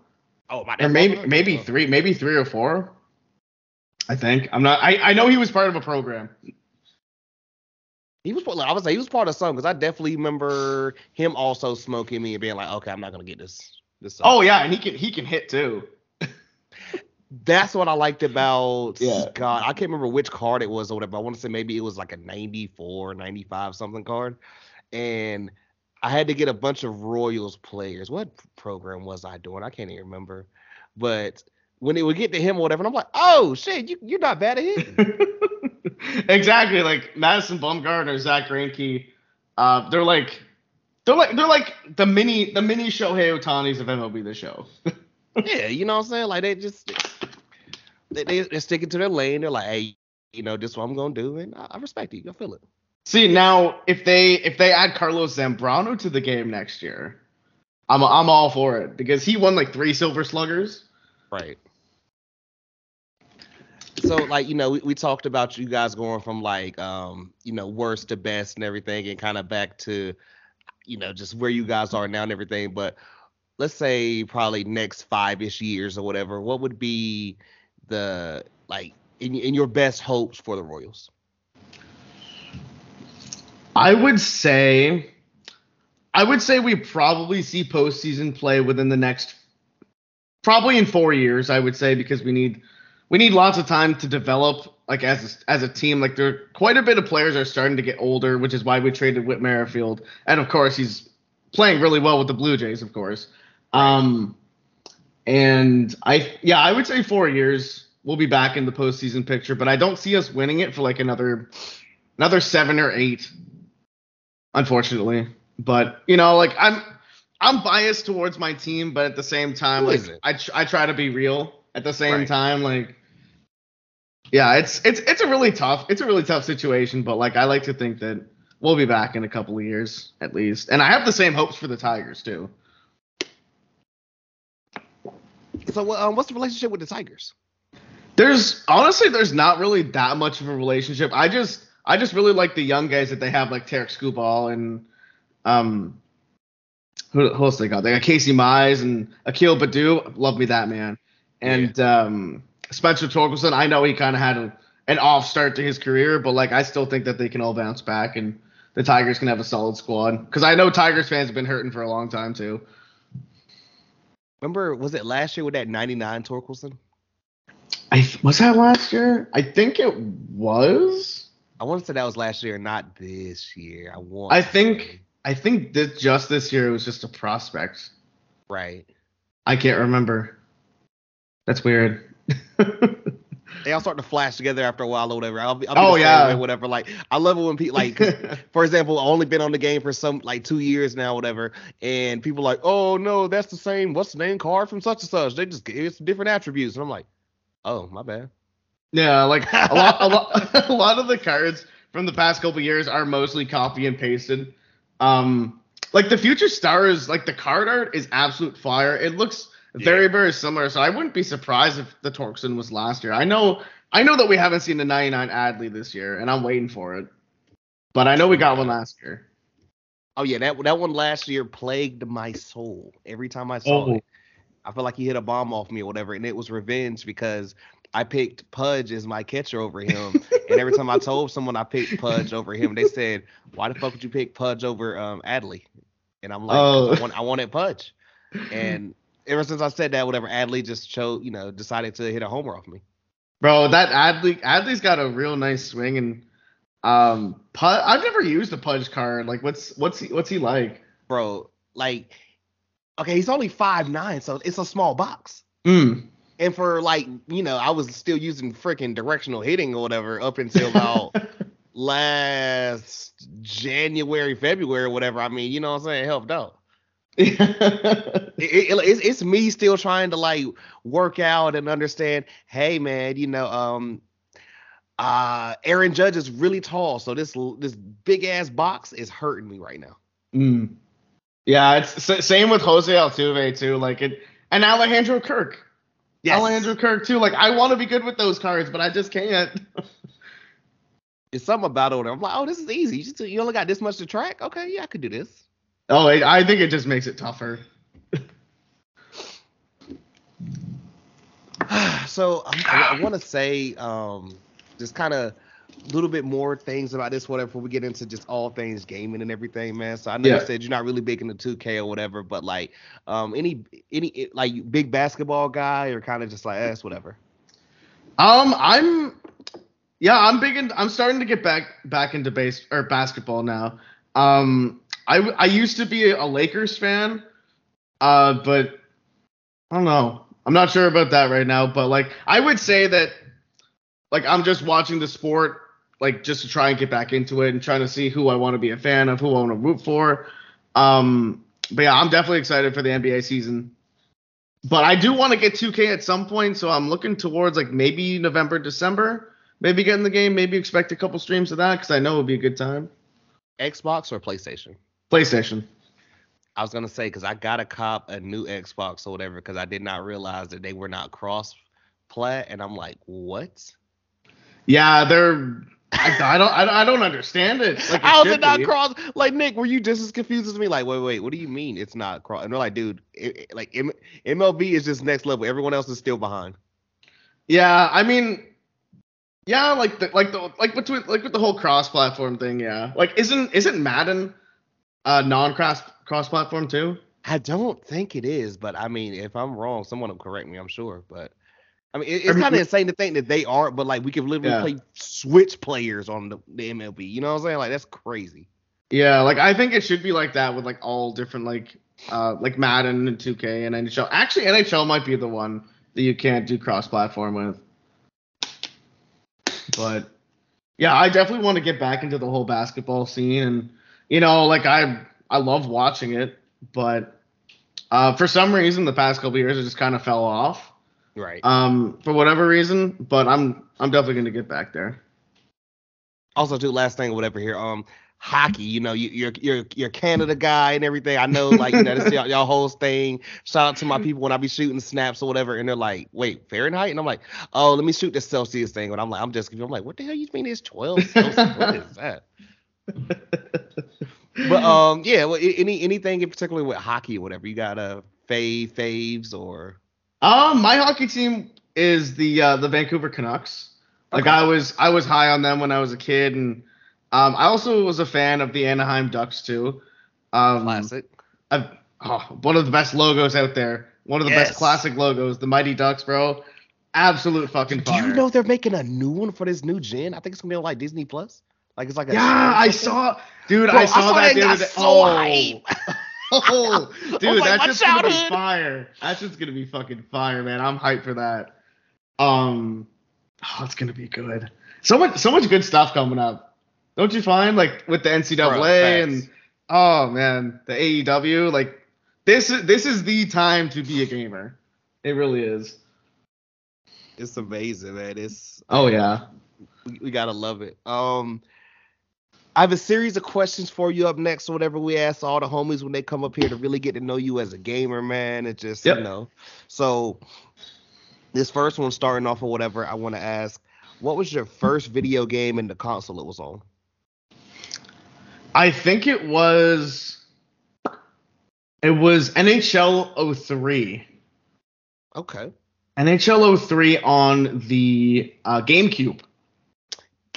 Oh my. Or maybe maybe three, maybe three or four. I think I'm not. I I know he was part of a program. He was. Like, I was say he was part of some because I definitely remember him also smoking me and being like, okay, I'm not gonna get this. This. Oh yeah, and he can he can hit too. That's what I liked about Yeah. God. I can't remember which card it was or whatever. I want to say maybe it was like a 94, 95 something card. And I had to get a bunch of Royals players. What program was I doing? I can't even remember. But when it would get to him or whatever, and I'm like, oh shit, you, you're not bad at hitting. exactly, like Madison Bumgarner, Zack Greinke, uh, they're like they're like they're like the mini the mini Shohei Otanis of MLB the show. yeah, you know what I'm saying? Like they just they, they they're sticking to their lane. They're like, hey, you know, this is what I'm gonna do, and I, I respect it. I feel it. See now, if they if they add Carlos Zambrano to the game next year, I'm I'm all for it because he won like three Silver Sluggers. Right. So like you know we, we talked about you guys going from like um you know worst to best and everything and kind of back to you know just where you guys are now and everything but let's say probably next five ish years or whatever what would be the like in, in your best hopes for the Royals I would say, I would say we probably see postseason play within the next, probably in four years. I would say because we need we need lots of time to develop like as a, as a team. Like there, quite a bit of players are starting to get older, which is why we traded Whit Merrifield, and of course he's playing really well with the Blue Jays, of course. Um, and I yeah, I would say four years we'll be back in the postseason picture, but I don't see us winning it for like another another seven or eight unfortunately. But you know, like I'm I'm biased towards my team, but at the same time, Who like? I tr- I try to be real. At the same Right. time, like yeah, it's it's it's a really tough it's a really tough situation. But like I like to think that we'll be back in a couple of years at least, and I have the same hopes for the Tigers too. So um, what's the relationship with the Tigers There's honestly there's not really that much of a relationship. I just I just really like the young guys that they have like Tarik Skubal and um who, who else they got? They got Casey Mize and Akil Baddoo. Love me that man. And um Spencer Torkelson, I know he kind of had a, an off start to his career, but like I still think that they can all bounce back and the Tigers can have a solid squad. Because I know Tigers fans have been hurting for a long time too. Remember was it last year with that 99 Torkelson I th- was that last year? I think it was. I want to say that was last year not this year I want I think. I think that just this year it was just a prospect. right I can't remember. That's weird. they all start to flash together after a while or whatever. I'll be, I'll be Oh, yeah. whatever. Like I love it when people like, for example, I've only been on the game for some like two years now, whatever, and people like, oh no, that's the same. What's the name card from such and such? They just it's different attributes, and I'm like, oh my bad. yeah, like a lot, a lot, a lot of the cards from the past couple years are mostly copy and pasted. Um, like the future stars, like the card art is absolute fire. It looks very, Yeah. very similar. So I wouldn't be surprised if the Torkson was last year. I know, I know that we haven't seen the 99 Adley this year, and I'm waiting for it. But I know we got one last year. Oh yeah, that that one last year plagued my soul. Every time I saw Oh. it, I felt like he hit a bomb off me or whatever, and it was revenge because I picked Pudge as my catcher over him, and every time I told someone I picked Pudge over him, they said, "Why the fuck would you pick Pudge over um, Adley?" And I'm like, Oh. I, want, "I wanted Pudge," and ever since I said that, whatever, Adley just chose, you know, decided to hit a homer off me. Bro, that Adley Adley's got a real nice swing and um Pud, I've never used a Pudge card. Like what's what's he what's he like? Bro, like, okay, he's only five nine, so it's a small box. Mm. And for like, you know, I was still using freaking directional hitting or whatever up until about last January, February, or whatever. I mean, you know what I'm saying? It helped out. It, it, it's, it's me still trying to like work out and understand. Hey, man, you know, um, uh, Aaron Judge is really tall, so this this big ass box is hurting me right now. mm. Yeah, it's s- same with Jose Altuve too. Like it and Alejandro Kirk. Alejandro Kirk too. Like I want to be good with those cards, but I just can't. It's something about it. I'm like, oh, this is easy. You, just, you only got this much to track. Okay, yeah, I could do this. Oh, I I think it just makes it tougher. so I'm, I, I want to say, um, just kind of a little bit more things about this, whatever, before we get into just all things gaming and everything, man. So I know Yeah. you said you're not really big into 2K or whatever, but like, um, any any like big basketball guy or kind of just like, eh, whatever. Um, I'm yeah, I'm big in, I'm starting to get back back into base or basketball now. Um, I I used to be a Lakers fan, uh, but I don't know. I'm not sure about that right now, but like I would say that like I'm just watching the sport like just to try and get back into it and trying to see who I want to be a fan of, who I want to root for. Um, but yeah, I'm definitely excited for the NBA season. But I do want to get 2K at some point, so I'm looking towards like maybe November, December. Maybe get in the game, maybe expect a couple streams of that because I know it would be a good time. Xbox or PlayStation? PlayStation. I was gonna say because I got a cop a new Xbox or whatever because I did not realize that they were not cross plat, and I'm like, what? Yeah, they're. I, I don't. I, don't- I don't understand it. Like, it How is it not be. cross? Like Nick, were you just as confused as me? Like, wait, wait, what do you mean it's not cross? And they're like, dude, it, it- like M- MLB is just next level. Everyone else is still behind. Yeah, I mean, yeah, like the like the like between like with the whole cross-platform thing. Yeah, like isn't isn't Madden uh non-cross cross-platform too? I don't think it is, but I mean, if I'm wrong, someone will correct me. I'm sure, but I mean, it, it's kind of insane to think that they aren't. But like, we could literally Yeah. play Switch players on the, the MLB. You know what I'm saying? Like, that's crazy. Yeah, like I think it should be like that with like all different like uh like Madden and 2K and NHL. Actually, NHL might be the one that you can't do cross-platform with. But yeah, I definitely want to get back into the whole basketball scene and you know, like I I love watching it, but uh for some reason the past couple years it just kind of fell off. Right. Um for whatever reason, but I'm I'm definitely going to get back there. also, too, last thing whatever here. Um, hockey. You know, you, you're you're you're Canada guy and everything. I know, like you know, this y'all, y'all whole thing. Shout out to my people when I be shooting snaps or whatever, and they're like, "Wait, Fahrenheit?" And I'm like, "Oh, let me shoot the Celsius thing." And I'm like, I'm just, I'm like, "What the hell you mean it's 12 Celsius? what is that?" But um, yeah. Well, any anything in particular with hockey or whatever? You got a fave faves or Um, my hockey team is the uh, the Vancouver Canucks. Like Okay. I was I was high on them when I was a kid, and um, I also was a fan of the Anaheim Ducks too. Um, classic? I've, oh, one of the best logos out there. One of the Yes. best classic logos, the Mighty Ducks, bro. Absolute fucking Do you know they're making a new one for this new gen? I think it's gonna be on like Disney Plus. Like it's like a Yeah, I saw, dude. Bro, I saw, that and the other day. so oh, oh, dude, like, that's just gonna be fire. That's just gonna be fucking fire, man. I'm hyped for that. Um, oh, it's gonna be good. So much, so much good stuff coming up. Don't you find like with the NCAA Bro, and oh man, the AEW, like this is this is the time to be a gamer. It really is. It's amazing, man. It's Oh yeah. we, we gotta love it. Um, I have a series of questions for you up next. or Whatever we ask all the homies when they come up here to really get to know you as a gamer, man. It just Yep. you know. So this first one, starting off or whatever, I want to ask, what was your first video game in the console it was on? I think it was it was NHL 03. Okay. NHL 03 on the uh, GameCube.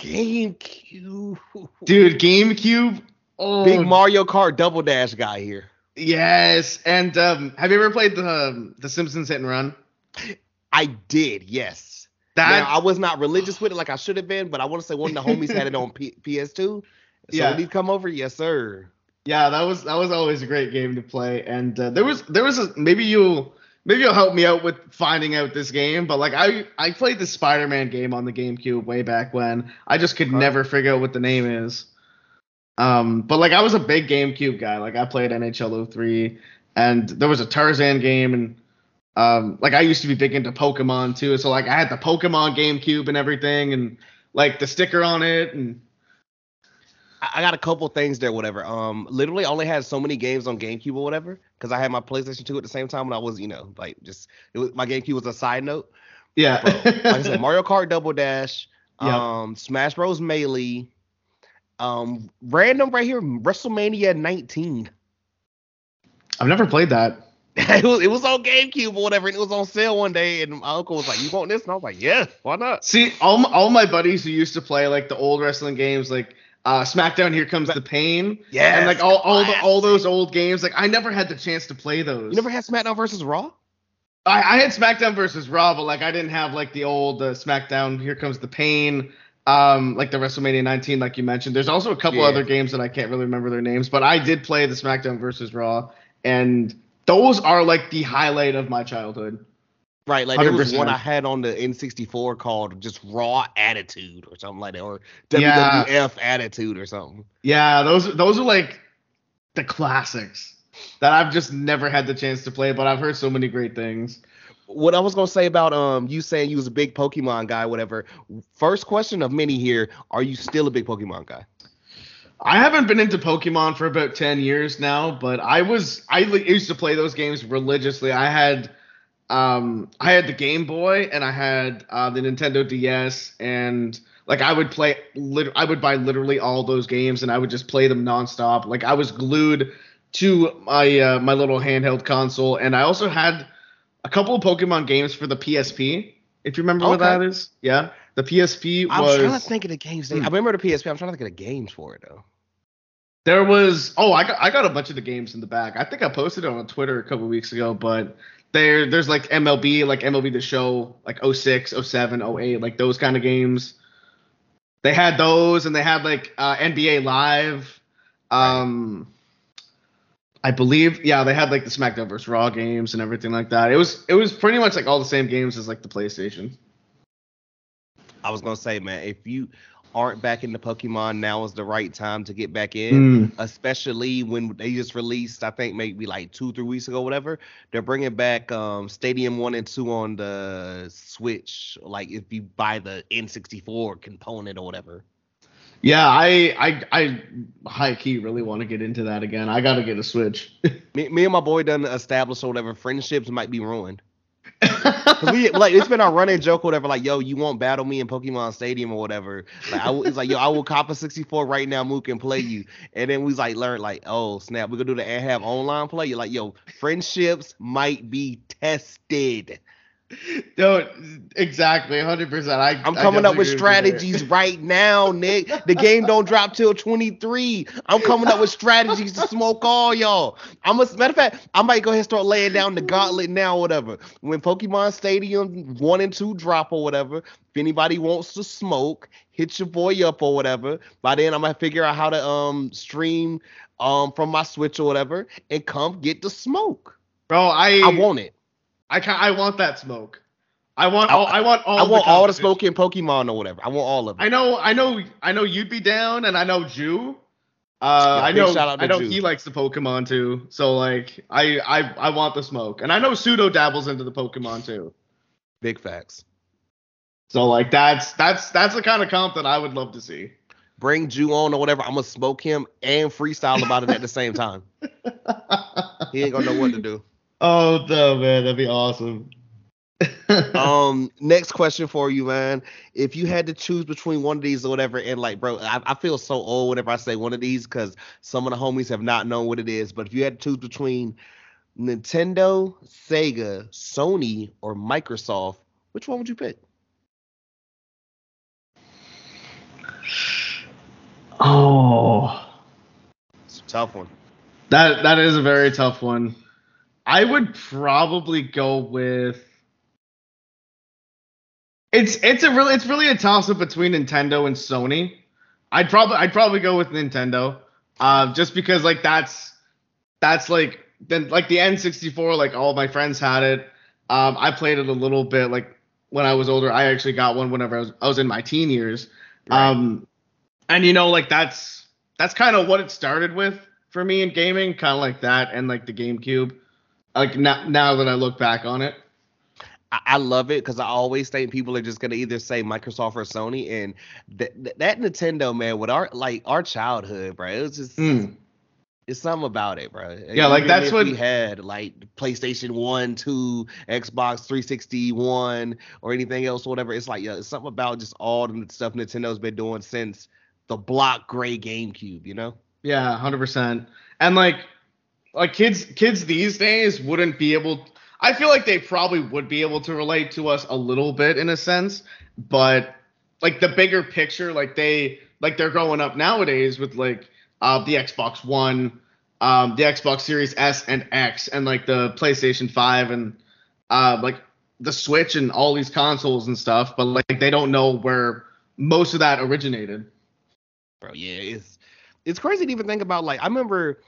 GameCube. Dude, GameCube. Oh, Big Mario Kart Double Dash guy here. yes. And um, have you ever played the um, the Simpsons Hit and Run? I did, yes. That now, I was not religious with it like I should have been, but I want to say one of the homies had it on P- PS2. So Yeah. when he come over, yes, sir. yeah, that was that was always a great game to play. And uh, there was there was a, maybe you maybe you'll help me out with finding out this game. But like I I played the Spider-Man game on the GameCube way back when. I just could never figure out what the name is. Um, but like I was a big GameCube guy. Like I played NHL 03, and there was a Tarzan game, and um, like I used to be big into Pokemon too. So like I had the Pokemon GameCube and everything, and like the sticker on it, and I got a couple things there, whatever. Um, literally, I only had so many games on GameCube or whatever because I had my PlayStation 2 at the same time, and I was, you know, like just it was my GameCube was a side note. yeah. Like I said, Mario Kart Double Dash, Yep. um, Smash Bros. Melee, um, random right here, WrestleMania 19. I've never played that. it was it was on GameCube or whatever, and it was on sale one day, and my uncle was like, "You want this?" And I was like, "Yeah, why not?" See, all my, all my buddies who used to play like the old wrestling games, like uh, SmackDown, Here Comes the Pain, Yeah, and like all all the, all those old games, like I never had the chance to play those. You never had SmackDown versus Raw? I, I had SmackDown versus Raw, but like I didn't have like the old uh, SmackDown. Here comes the pain. Um, like the WrestleMania 19, like you mentioned. There's also a couple Yeah. other games that I can't really remember their names, but I did play the SmackDown versus Raw, and those are like the highlight of my childhood. Right, like there was one I had on the N64 called just Raw Attitude or something like that, or Yeah. WWF Attitude or something. Yeah, those those are like the classics that I've just never had the chance to play, but I've heard so many great things. What I was gonna say about um you saying you was a big Pokemon guy, whatever. First question of many here: Are you still a big Pokemon guy? I haven't been into Pokemon for about 10 years now, but I was I used to play those games religiously. I had um I had the Game Boy and I had uh, the Nintendo DS and like I would play lit- I would buy literally all those games and I would just play them nonstop. Like I was glued to my uh, my little handheld console and I also had a couple of Pokemon games for the PSP. If you remember what that is. Yeah. The PSP Was, I was was trying to think of the games. They, Hmm. I remember the PSP. I'm trying to think of the games for it though. There was oh I got I got a bunch of the games in the back. I think I posted it on Twitter a couple weeks ago, but there there's like MLB, like MLB the show, like 06, 07, 08, like those kind of games. They had those and they had like uh, NBA live. Um I believe yeah, they had like the SmackDown vs. Raw games and everything like that. It was it was pretty much like all the same games as like the PlayStation. I was gonna say, man, if you aren't back into Pokemon, now is the right time to get back in. Especially when they just released, I think maybe like two, three weeks ago, whatever. They're bringing back um Stadium One and Two on the Switch. Like if you buy the N64 component or whatever. Yeah, I I I high key really want to get into that again. I got to get a Switch. Me, me and my boy done established or whatever. Friendships might be ruined. We like it's been our running joke whatever. Like, yo, you won't battle me in Pokemon Stadium or whatever. Like, I, it's like, yo, I will cop a 64 right now, Mook, and play you. And then we like learn like, oh snap, we're gonna do the and have online play. You're like, yo, friendships might be tested. No, exactly, 100%. I, I'm I coming up with strategies right now, Nick. The game don't drop till 23. I'm coming up with strategies to smoke all y'all. I'm a matter of fact, I might go ahead and start laying down the gauntlet now, or whatever. When Pokemon Stadium one and two drop or whatever, if anybody wants to smoke, hit your boy up or whatever. By then, I'm gonna figure out how to um stream um from my Switch or whatever, and come get the smoke. Bro, I I want it. I can I want that smoke. I want all I want all I want all the smoke in Pokemon or whatever. I want all of it. I know I know I know you'd be down and I know Jew. Uh Yeah, I know shout out to I know Jew. he likes the Pokemon too. So like I I I want the smoke. And I know Pseudo dabbles into the Pokemon too. Big facts. So like that's that's that's the kind of comp that I would love to see. bring Jew on or whatever, I'm gonna smoke him and freestyle about it at the same time. He ain't gonna know what to do. Oh no, man, that'd be awesome. Um, next question for you, man. If you had to choose between one of these or whatever, and like, bro, I, I feel so old whenever I say one of these because some of the homies have not known what it is. But if you had to choose between Nintendo, Sega, Sony, or Microsoft, which one would you pick? oh. It's a tough one. That that is a very tough one. I would probably go with It's it's a really it's really a toss up between Nintendo and Sony. I'd probably I'd probably go with Nintendo. Uh, just because like that's that's like then like the N64 like all my friends had it. Um, I played it a little bit like when I was older. I actually got one whenever I was I was in my teen years. Right. Um, and you know like that's that's kind of what it started with for me in gaming, kind of like that and like the GameCube. Like now now that I look back on it. I, love it because I always think people are just gonna either say Microsoft or Sony, and th- th- that Nintendo man with our like our childhood, bro. It was just Mm. it's something about it, bro. Yeah, like, that's what- we had like PlayStation One, Two, Xbox 360 One, or anything else, or whatever. It's like yeah, it's something about just all the stuff Nintendo's been doing since the block gray GameCube, you know? Yeah, hundred percent. And like, like kids kids these days wouldn't be able I feel like they probably would be able to relate to us a little bit in a sense, but like the bigger picture, like they like they're growing up nowadays with like uh the Xbox One, um, the Xbox Series S and X, and like the PlayStation Five and uh like the Switch and all these consoles and stuff, but like they don't know where most of that originated. Bro, yeah, it's it's crazy to even think about. Like, I remember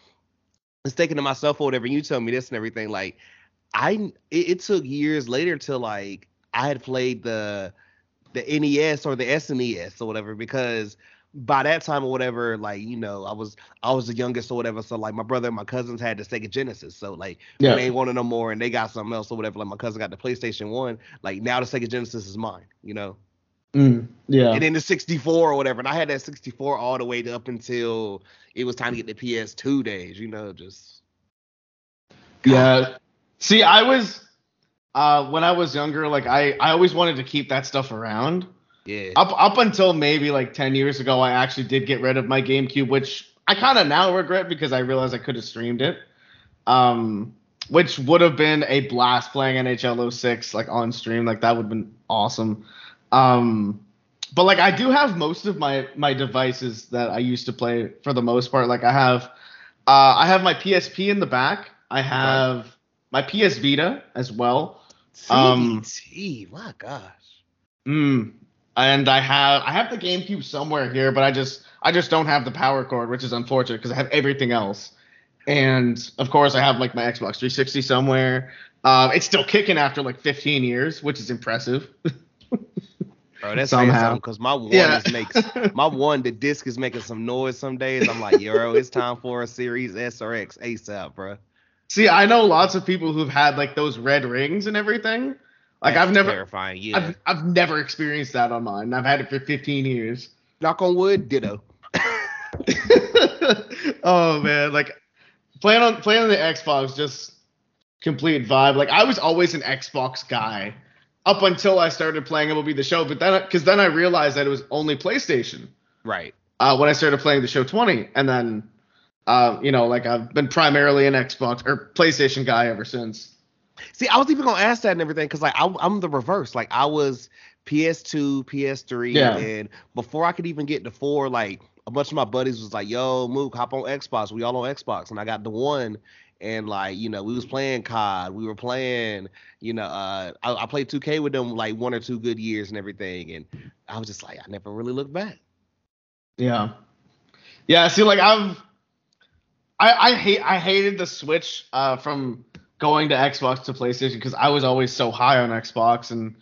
just thinking to myself or whatever. You told me this and everything. Like, I it, it took years later till like I had played the the NES or the SNES or whatever because by that time or whatever, like you know, I was I was the youngest or whatever. So like my brother and my cousins had the Sega Genesis. So like Yeah. they ain't wanted no more and they got something else or whatever. Like my cousin got the PlayStation One. Like now the Sega Genesis is mine. You know. Yeah. And then the 64 or whatever. And I had that 64 all the way up until it was time to get the PS2 days, you know, just Yeah. See, I was uh when I was younger, like I I always wanted to keep that stuff around. yeah. Up up until maybe like 10 years ago, I actually did get rid of my GameCube, which I kind of now regret because I realized I could have streamed it. Um which would have been a blast playing NHL 06 like on stream, like that would have been awesome. Um but like I do have most of my my devices that I used to play for the most part. Like I have uh I have my PSP in the back. I have my PS Vita as well. um, CDT, my gosh. Mm. And I have I have the GameCube somewhere here, but I just I just don't have the power cord, which is unfortunate because I have everything else. And of course, I have like my Xbox 360 somewhere. Uh, it's still kicking after like 15 years, which is impressive. Bro, that's Somehow. because my one Yeah. is makes my one, the disc is making some noise some days. I'm like, yo, it's time for a series S or X ASAP, bro. See, I know lots of people who've had like those red rings and everything. Like That's I've never, terrifying. Yeah. I've, I've never experienced that on mine. I've had it for 15 years. Knock on wood, ditto. oh man, like playing on playing on the Xbox, just complete vibe. Like I was always an Xbox guy up until I started playing MLB The Show, but then because then I realized that it was only PlayStation Right. uh, when I started playing The Show 20, and then uh, you know like I've been primarily an Xbox or PlayStation guy ever since. See, I was even gonna ask that and everything because like I, I'm the reverse. Like I was PS2, PS3, Yeah. and before I could even get the four, like a bunch of my buddies was like, "Yo, Mook, hop on Xbox. We all on Xbox." And I got the one, and like you know, we was playing COD. We were playing, you know, uh, I, I played 2K with them like one or two good years and everything, and I was just like, I never really looked back. Yeah. Yeah, see like I've I I hate I hated the switch uh from going to Xbox to PlayStation cuz I was always so high on Xbox and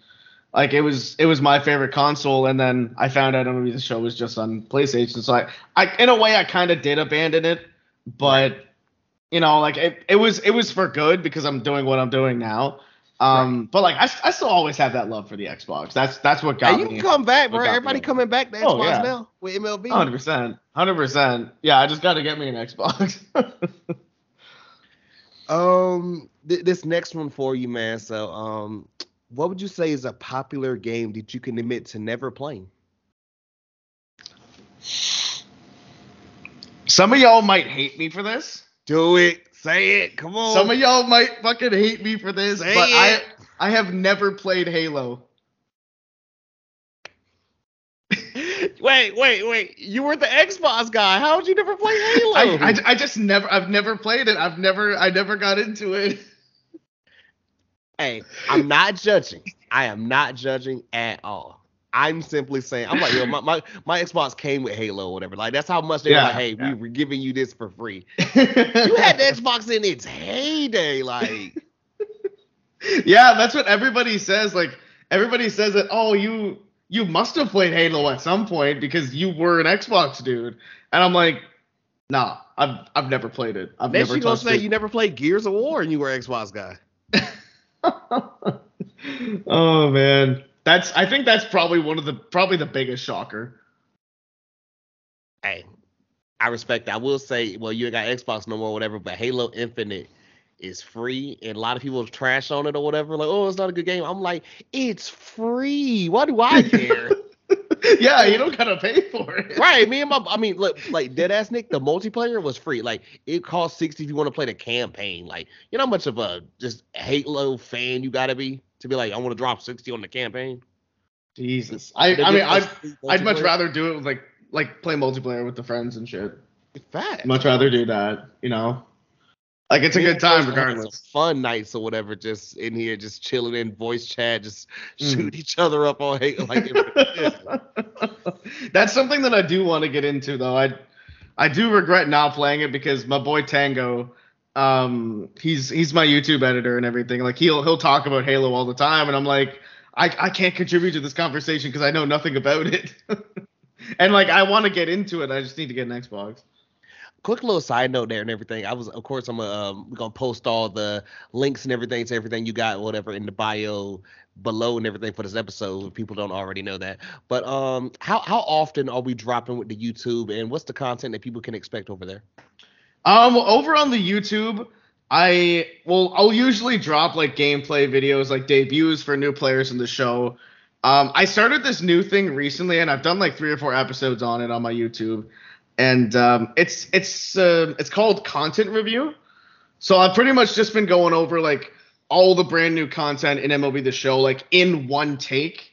like it was it was my favorite console and then I found out MLB the show was just on PlayStation so I I in a way I kind of did abandon it but you know like it, it was it was for good because I'm doing what I'm doing now. Um but like I, I still always have that love for the Xbox. That's that's what got Hey, you me. can come back, bro. got me Everybody coming back to Oh, Xbox yeah. now with MLB. Hundred percent, hundred percent. Yeah, I just got to get me an Xbox. Um, th- this next one for you, man. So, um, what would you say is a popular game that you can admit to never playing? Some of y'all might hate me for this. Do it. Say it. Come on. Some of y'all might fucking hate me for this, Say but it. I I have never played Halo. wait, wait, wait. You were the Xbox guy. How would you never play Halo? I, I I just never I've never played it. I've never I never got into it. hey, I'm not judging. I am not judging at all. I'm simply saying, I'm like, yo, my, my, my Xbox came with Halo or whatever. Like, that's how much they Yeah, like, hey, yeah. we were giving you this for free. you had the Xbox in its heyday. Like, Yeah, that's what everybody says. Like everybody says that. Oh, you you must have played Halo at some point because you were an Xbox dude. And I'm like, nah, I've I've never played it. I've next never you gonna say it. you never played Gears of War and you were Xbox guy. oh man, that's I think that's probably one of the probably the biggest shocker. hey, I respect that. I will say, well, you ain't got Xbox no more, whatever, but Halo Infinite is free, and a lot of people trash on it or whatever, like, oh, it's not a good game. I'm like, it's free. Why do I care? yeah, you don't gotta pay for it. Right, me and my, I mean, look, like dead ass Nick, the multiplayer was free. Like it cost sixty if you want to play the campaign. Like you know how much of a just Halo fan you gotta be to be like, I want to drop sixty on the campaign. Jesus, I, I mean, I'd, I'd much rather do it with like, like play multiplayer with the friends and shit. Fact. Much rather do that, you know. Like it's a good time regardless. Fun nights or whatever, just in here, just chilling in voice chat, just mm. shoot each other up on hate. Like that's something that I do want to get into though. I I do regret not playing it because my boy Tango, um, he's he's my YouTube editor and everything. Like he'll he'll talk about Halo all the time, and I'm like, I I can't contribute to this conversation because I know nothing about it. and like I want to get into it, I just need to get an Xbox quick little side note there and everything. I was, of course, I'm um, gonna post all the links and everything to everything you got, whatever, in the bio below and everything for this episode. If people don't already know that, but um, how how often are we dropping with the YouTube, and what's the content that people can expect over there? Um, over on the YouTube, I well, I'll usually drop like gameplay videos, like debuts for new players in the show. Um, I started this new thing recently, and I've done like three or four episodes on it on my YouTube and um, it's it's uh, it's called content review. So I've pretty much just been going over like all the brand new content in MLB the Show like in one take,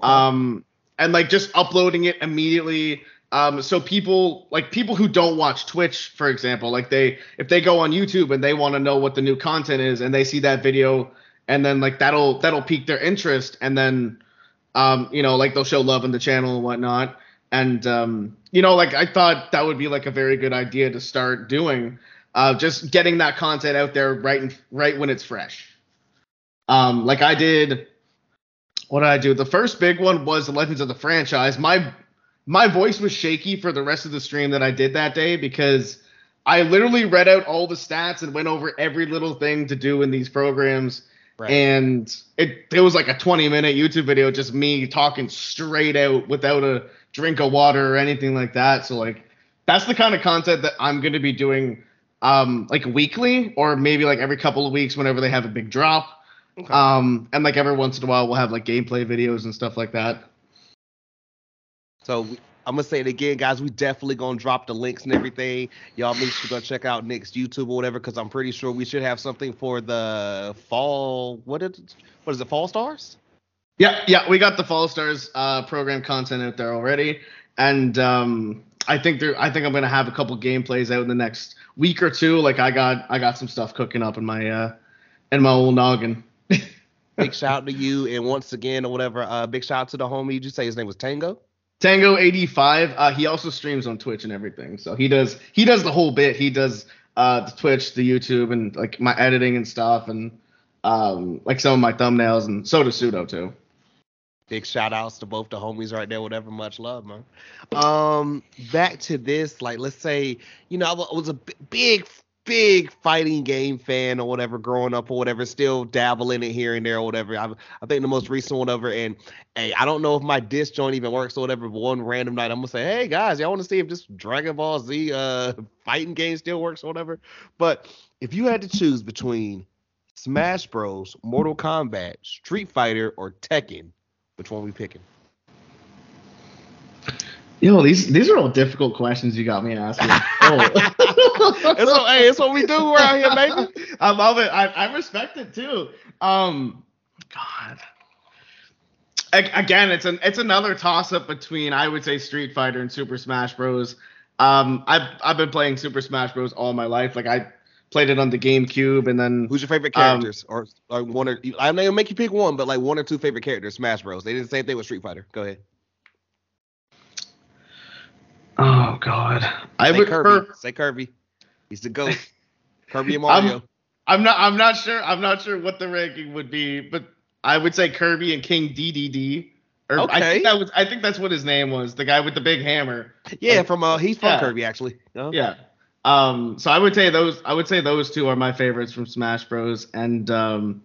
um, and like just uploading it immediately. Um, so people like people who don't watch Twitch, for example, like they if they go on YouTube and they want to know what the new content is and they see that video and then like that'll that'll pique their interest and then um, you know like they'll show love in the channel and whatnot and um, you know, like I thought that would be like a very good idea to start doing, uh, just getting that content out there right in, right when it's fresh. Um, like I did, what did I do? The first big one was the Legends of the franchise. My my voice was shaky for the rest of the stream that I did that day because I literally read out all the stats and went over every little thing to do in these programs. Right. And it it was like a 20 minute YouTube video, just me talking straight out without a drink of water or anything like that. So like that's the kind of content that I'm going to be doing um like weekly or maybe like every couple of weeks whenever they have a big drop. Okay. Um and like every once in a while we'll have like gameplay videos and stuff like that. So I'm gonna say it again, guys. We definitely gonna drop the links and everything. Y'all make sure to go check out Nick's YouTube or whatever, because I'm pretty sure we should have something for the fall. What is what is it? Fall Stars? Yeah, yeah, we got the Fall Stars uh, program content out there already, and um, I think there. I think I'm gonna have a couple gameplays out in the next week or two. Like I got, I got some stuff cooking up in my uh, in my old noggin. big shout out to you, and once again, or whatever. Uh, big shout out to the homie. Did you say his name was Tango? Tango eighty five. Uh, he also streams on Twitch and everything. So he does he does the whole bit. He does uh, the Twitch, the YouTube, and like my editing and stuff, and um, like some of my thumbnails, and so does Pseudo too big shout outs to both the homies right there, whatever. Much love, man. Um, back to this, like, let's say, you know, I was a big, big fighting game fan or whatever growing up or whatever, still dabble in it here and there or whatever. I, I think the most recent one ever, and hey, I don't know if my disc joint even works or whatever, but one random night I'm gonna say, hey guys, y'all want to see if this Dragon Ball Z uh fighting game still works or whatever. But if you had to choose between Smash Bros, Mortal Kombat, Street Fighter, or Tekken, which one we picking? Yo, these these are all difficult questions you got me asking. oh. it's, what, hey, it's what we do around here, baby. I love it. I, I respect it too. Um, God. Again, it's an it's another toss up between I would say Street Fighter and Super Smash Bros. Um, I've I've been playing Super Smash Bros. all my life. Like I played it on the GameCube, and then who's your favorite um, characters, um, or, or one or I know make you pick one, but like one or two favorite characters, Smash Bros. They did the same thing with Street Fighter. Go ahead. Oh God, I would Kirby. Say Kirby. He's the goat. Kirby and Mario. I'm, I'm, not. I'm not sure. I'm not sure what the ranking would be, but I would say Kirby and King Dedede. Or okay. I think that was. I think that's what his name was. The guy with the big hammer. Yeah, like, from uh, he's from yeah. Kirby actually. Uh-huh. Yeah. Um, so I would say those I would say those two are my favorites from Smash Bros. And um,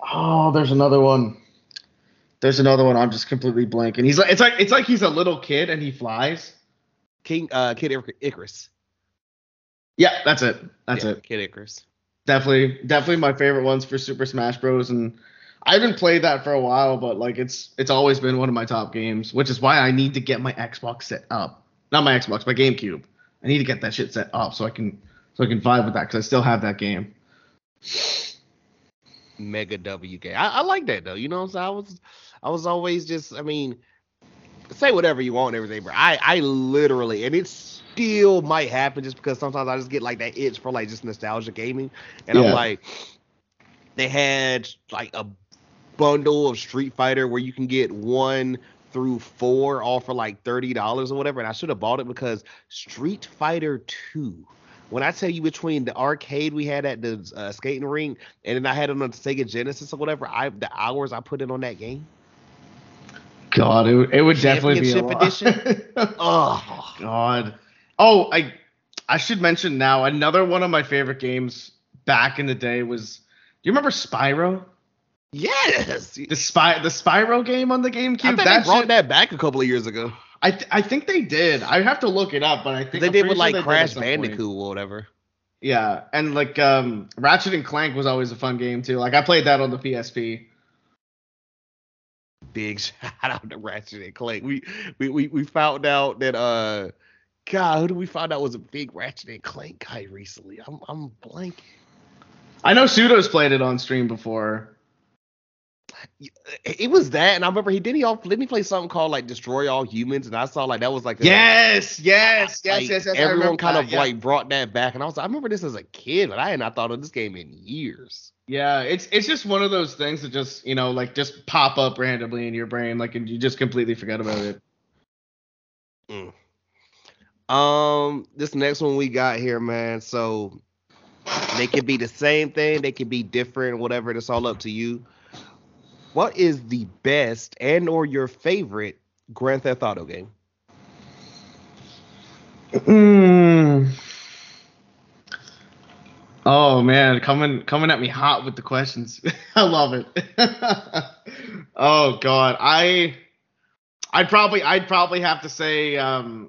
oh, there's another one. There's another one. I'm just completely blanking. He's like it's like it's like he's a little kid and he flies. King uh Kid Icarus. Yeah, that's it. That's yeah, it. Kid Icarus. Definitely, definitely my favorite ones for Super Smash Bros. And I haven't played that for a while, but like it's it's always been one of my top games, which is why I need to get my Xbox set up. Not my Xbox, my GameCube. I need to get that shit set up so I can so I can vibe with that because I still have that game. Mega W game. I, I like that though. You know what I'm saying? I was I was always just I mean say whatever you want and everything, but I I literally and it still might happen just because sometimes I just get like that itch for like just nostalgia gaming. And Yeah. I'm like they had like a bundle of Street Fighter where you can get one through four all for like thirty dollars or whatever, and I should have bought it because Street Fighter Two. When I tell you between the arcade we had at the uh, skating rink and then I had it on the Sega Genesis or whatever, I the hours I put in on that game. God, it, would- it would definitely be a lot. Oh, God. Oh, I I should mention now another one of my favorite games back in the day was. Do you remember Spyro? yes. The spy the Spyro game on the GameCube. I think that they brought shit- that back a couple of years ago. I th- I think they did. I have to look it up, but I think They I'm did with sure like they did at Crash point. Bandicoot or whatever. Yeah, and like um, Ratchet and Clank was always a fun game too. Like I played that on the PSP. Big shout out to Ratchet and Clank. We we we, we found out that uh God, who did we find out was a big Ratchet and Clank guy recently? I'm I'm blanking. I know Pseudo's played it on stream before. It was that, and I remember he did he all didn't he play something called like Destroy All Humans, and I saw like that was like a, Yes, yes, yes, like, yes, yes. I Everyone kind that, of yeah. like brought that back, and I was I remember this as a kid, but I had not thought of this game in years. Yeah, it's it's just one of those things that just you know like just pop up randomly in your brain, like and you just completely forget about it. Um, this next one we got here, man. So they could be the same thing, they could be different, whatever. It's all up to you. What is the best and or your favorite Grand Theft Auto game? Mm. Oh man, coming coming at me hot with the questions. I love it. oh god, I I'd probably I'd probably have to say um,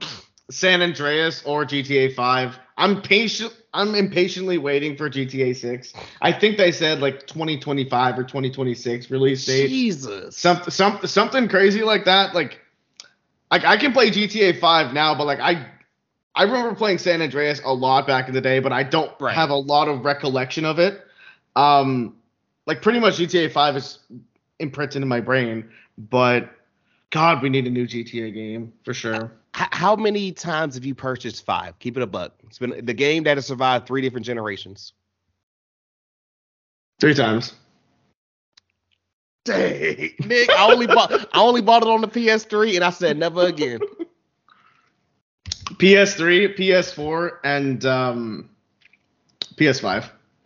San Andreas or GTA 5. I'm patient I'm impatiently waiting for GTA 6. I think they said like 2025 or 2026 release date. Jesus. Something some, something crazy like that. Like like I can play GTA 5 now, but like I I remember playing San Andreas a lot back in the day, but I don't Right. have a lot of recollection of it. Um like pretty much GTA 5 is imprinted in my brain, but God, we need a new GTA game for sure. How many times have you purchased five? Keep it a buck. It's been the game that has survived three different generations. Three times. Dang, Nick, I only bought I only bought it on the PS3, and I said never again. PS3, PS4, and um PS5.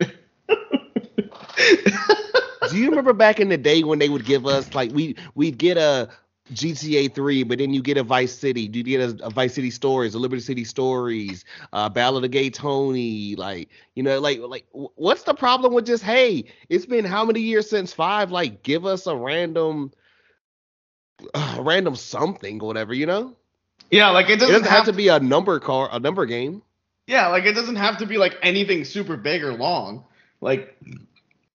Do you remember back in the day when they would give us like we we'd get a GTA 3, but then you get a Vice City, Do you get a, a Vice City Stories, a Liberty City Stories, uh, Ballad of Gay Tony, like you know, like like what's the problem with just hey, it's been how many years since five? Like give us a random, uh, random something, or whatever, you know. yeah, like it It doesn't, doesn't have to be a number car, a number game. Yeah, like it doesn't have to be like anything super big or long. Like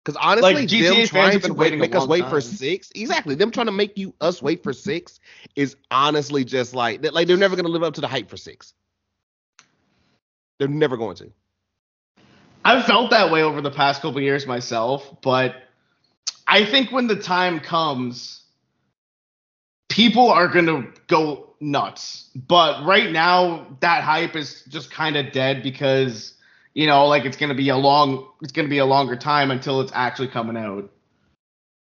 Because honestly, Like, GTA them fans trying to wait, make us long wait for six, exactly. Them trying to make you us wait for six is honestly just like that- like they're never gonna live up to the hype for six. They're never going to. I've felt that way over the past couple years myself, but I think when the time comes, people are gonna go nuts. But right now, that hype is just kind of dead because you know, like it's gonna be a long, it's gonna be a longer time until it's actually coming out.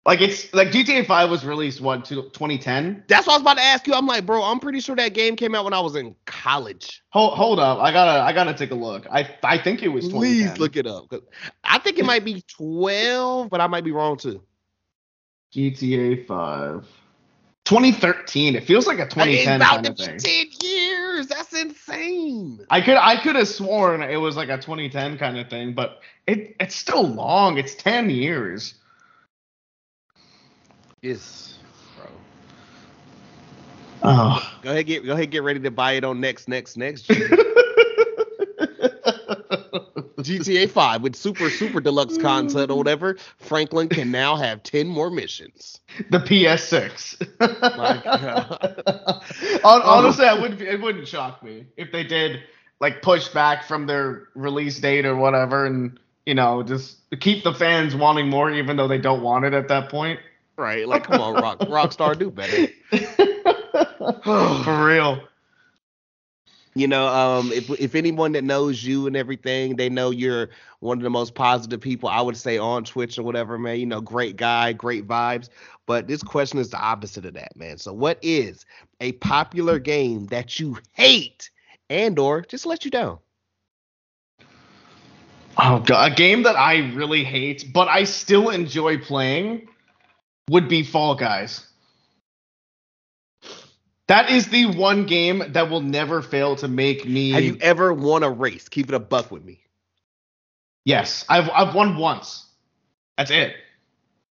Like it's like GTA 5 was released what to 2010. That's what I was about to ask you. I'm like, bro, I'm pretty sure that game came out when I was in college. Hold hold up, I gotta I gotta take a look. I I think it was 2010. Please look it up. I think it might be 12, but I might be wrong too. GTA 5. 2013. It feels like a 2010 kind of thing. 10 years. That's insane. I could I could have sworn it was like a 2010 kind of thing, but it it's still long. It's 10 years. Yes, bro. Oh. Go ahead, get go ahead, get ready to buy it on next, next, next. GTA 5 with super super deluxe content or mm. whatever, Franklin can now have 10 more missions. The PS6. Um, honestly, I wouldn't it wouldn't shock me if they did like push back from their release date or whatever and you know, just keep the fans wanting more even though they don't want it at that point. Right. Like come on, Rock Rockstar do better. For real. You know, um, if if anyone that knows you and everything, they know you're one of the most positive people I would say on Twitch or whatever, man. You know, great guy, great vibes. But this question is the opposite of that, man. So, what is a popular game that you hate and or just let you down? Oh god, a game that I really hate, but I still enjoy playing would be Fall Guys. That is the one game that will never fail to make me. Have you ever won a race? Keep it a buck with me. Yes, I've I've won once. That's it.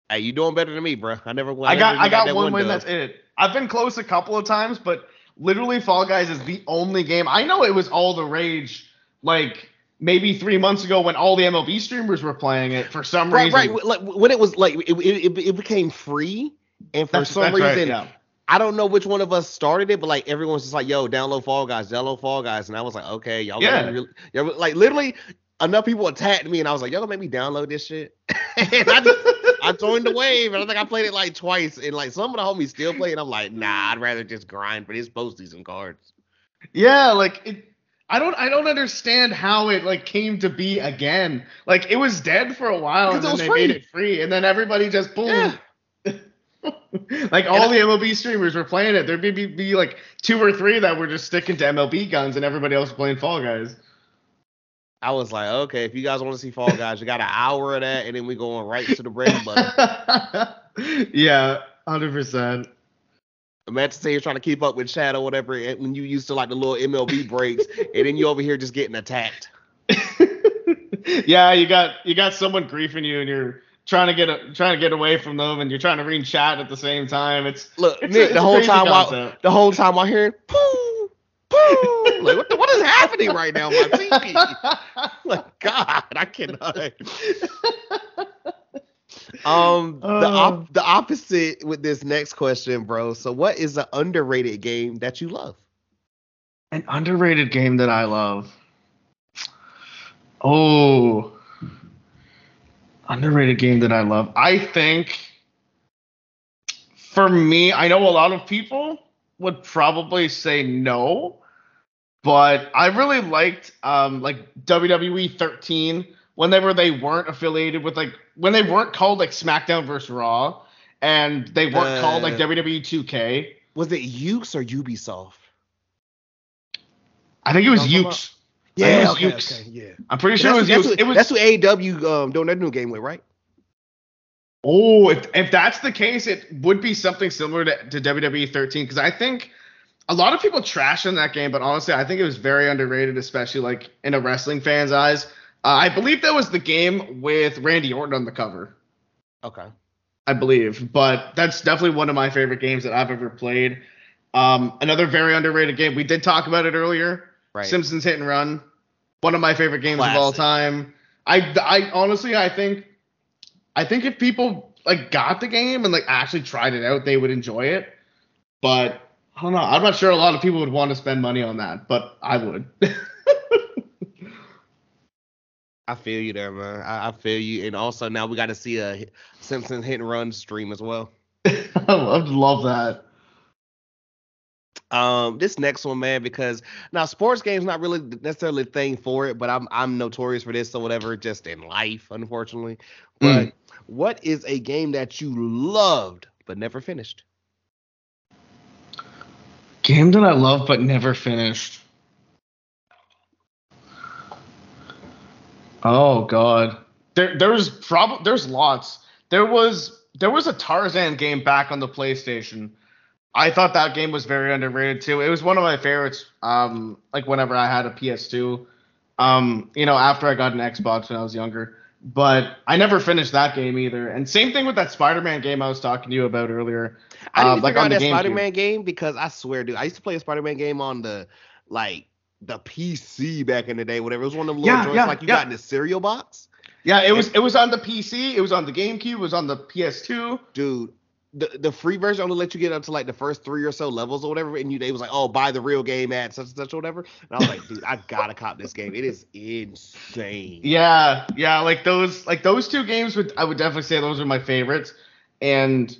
Hey, you doing better than me, bro. I never won. I got I got, got one win. That's it. I've been close a couple of times, but literally, Fall Guys is the only game. I know it was all the rage, like maybe three months ago when all the MLB streamers were playing it for some right, reason. Right, like when it was like it, it, it became free, and for that's, some reason, right, yeah. I don't know which one of us started it, but like everyone's just like, "Yo, download Fall Guys, download Fall Guys," and I was like, "Okay, y'all." Yeah. Really, y'all, like literally, enough people attacked me, and I was like, "Y'all gonna make me download this shit?" and I just, I joined the wave, and I think I played it like twice, and like some of the homies still play, and I'm like, "Nah, I'd rather just grind for this posties cards." Yeah, like it. I don't I don't understand how it like came to be again. Like it was dead for a while and then they free. made it free and then everybody just boom. Yeah. like all the MLB streamers were playing it. There'd be, be, be, like two or three that were just sticking to MLB guns, and everybody else playing Fall Guys. I was like, okay, if you guys want to see Fall Guys, you got an hour of that, and then we going right to the bread button. yeah, hundred percent. Imagine say you're trying to keep up with chat or whatever, when you used to like the little MLB breaks, and then you over here just getting attacked. yeah, you got you got someone griefing you, and you're trying to get a, trying to get away from them, and you're trying to read chat at the same time. It's look, it's Nick, a, the whole time while the whole time while hearing poo poo, like what the, what is happening right now on my TV? like God, I cannot. um, uh, the op- the opposite with this next question, bro. So, what is an underrated game that you love? An underrated game that I love. Oh, Underrated game that I love. I think for me, I know a lot of people would probably say no, but I really liked um like WWE 13 whenever they weren't affiliated with like when they weren't called like SmackDown versus Raw and they weren't uh, called like WWE 2K. Was it Yuke's or Ubisoft? I think it was Yuke's. Yeah, okay, okay, yeah. I'm pretty sure it was, that's, it was. That's who AEW um, doing that new game with, right? Oh, if if that's the case, it would be something similar to, to WWE 13 because I think a lot of people trash in that game, but honestly, I think it was very underrated, especially like in a wrestling fan's eyes. Uh, I believe that was the game with Randy Orton on the cover. Okay. I believe, but that's definitely one of my favorite games that I've ever played. Um, another very underrated game. We did talk about it earlier. Right. Simpsons Hit and Run, one of my favorite games Classic. of all time. I, I honestly, I think, I think if people like got the game and like actually tried it out, they would enjoy it. But I don't know. I'm not sure a lot of people would want to spend money on that, but I would. I feel you there, man. I, I, feel you. And also now we got to see a Simpsons hit and run stream as well. I would love that. Um, this next one, man, because now sports games not really necessarily a thing for it, but I'm I'm notorious for this or whatever, just in life, unfortunately. But mm. what is a game that you loved but never finished? Game that I love but never finished. Oh God, there there's probably there's lots. There was there was a Tarzan game back on the PlayStation I thought that game was very underrated too. It was one of my favorites. Um, like whenever I had a PS2, um, you know, after I got an Xbox when I was younger. But I never finished that game either. And same thing with that Spider-Man game I was talking to you about earlier. I didn't uh, like on that Spider-Man game because I swear, dude, I used to play a Spider-Man game on the like the PC back in the day, whatever. It was one of them little Yeah, joints yeah, like you yeah. got in the cereal box. Yeah, it was it was on the PC, it was on the GameCube, it was on the PS2. Dude, the, the free version only let you get up to like the first three or so levels or whatever, and you they was like, oh, buy the real game at such and such or whatever. And I was like, dude, I gotta cop this game. It is insane. Yeah, yeah, like those like those two games would I would definitely say those are my favorites. And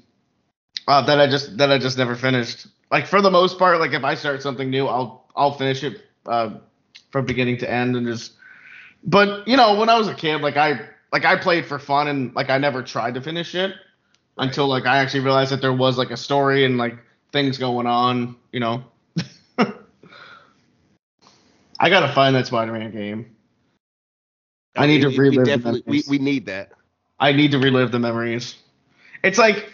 uh, that I just that I just never finished. Like for the most part, like if I start something new, I'll I'll finish it uh, from beginning to end and just. But you know, when I was a kid, like I like I played for fun and like I never tried to finish it until like I actually realized that there was like a story and like things going on. You know. I gotta find that Spider-Man game. I need to We- we relive the definitely we, we need that. I need to relive the memories. It's like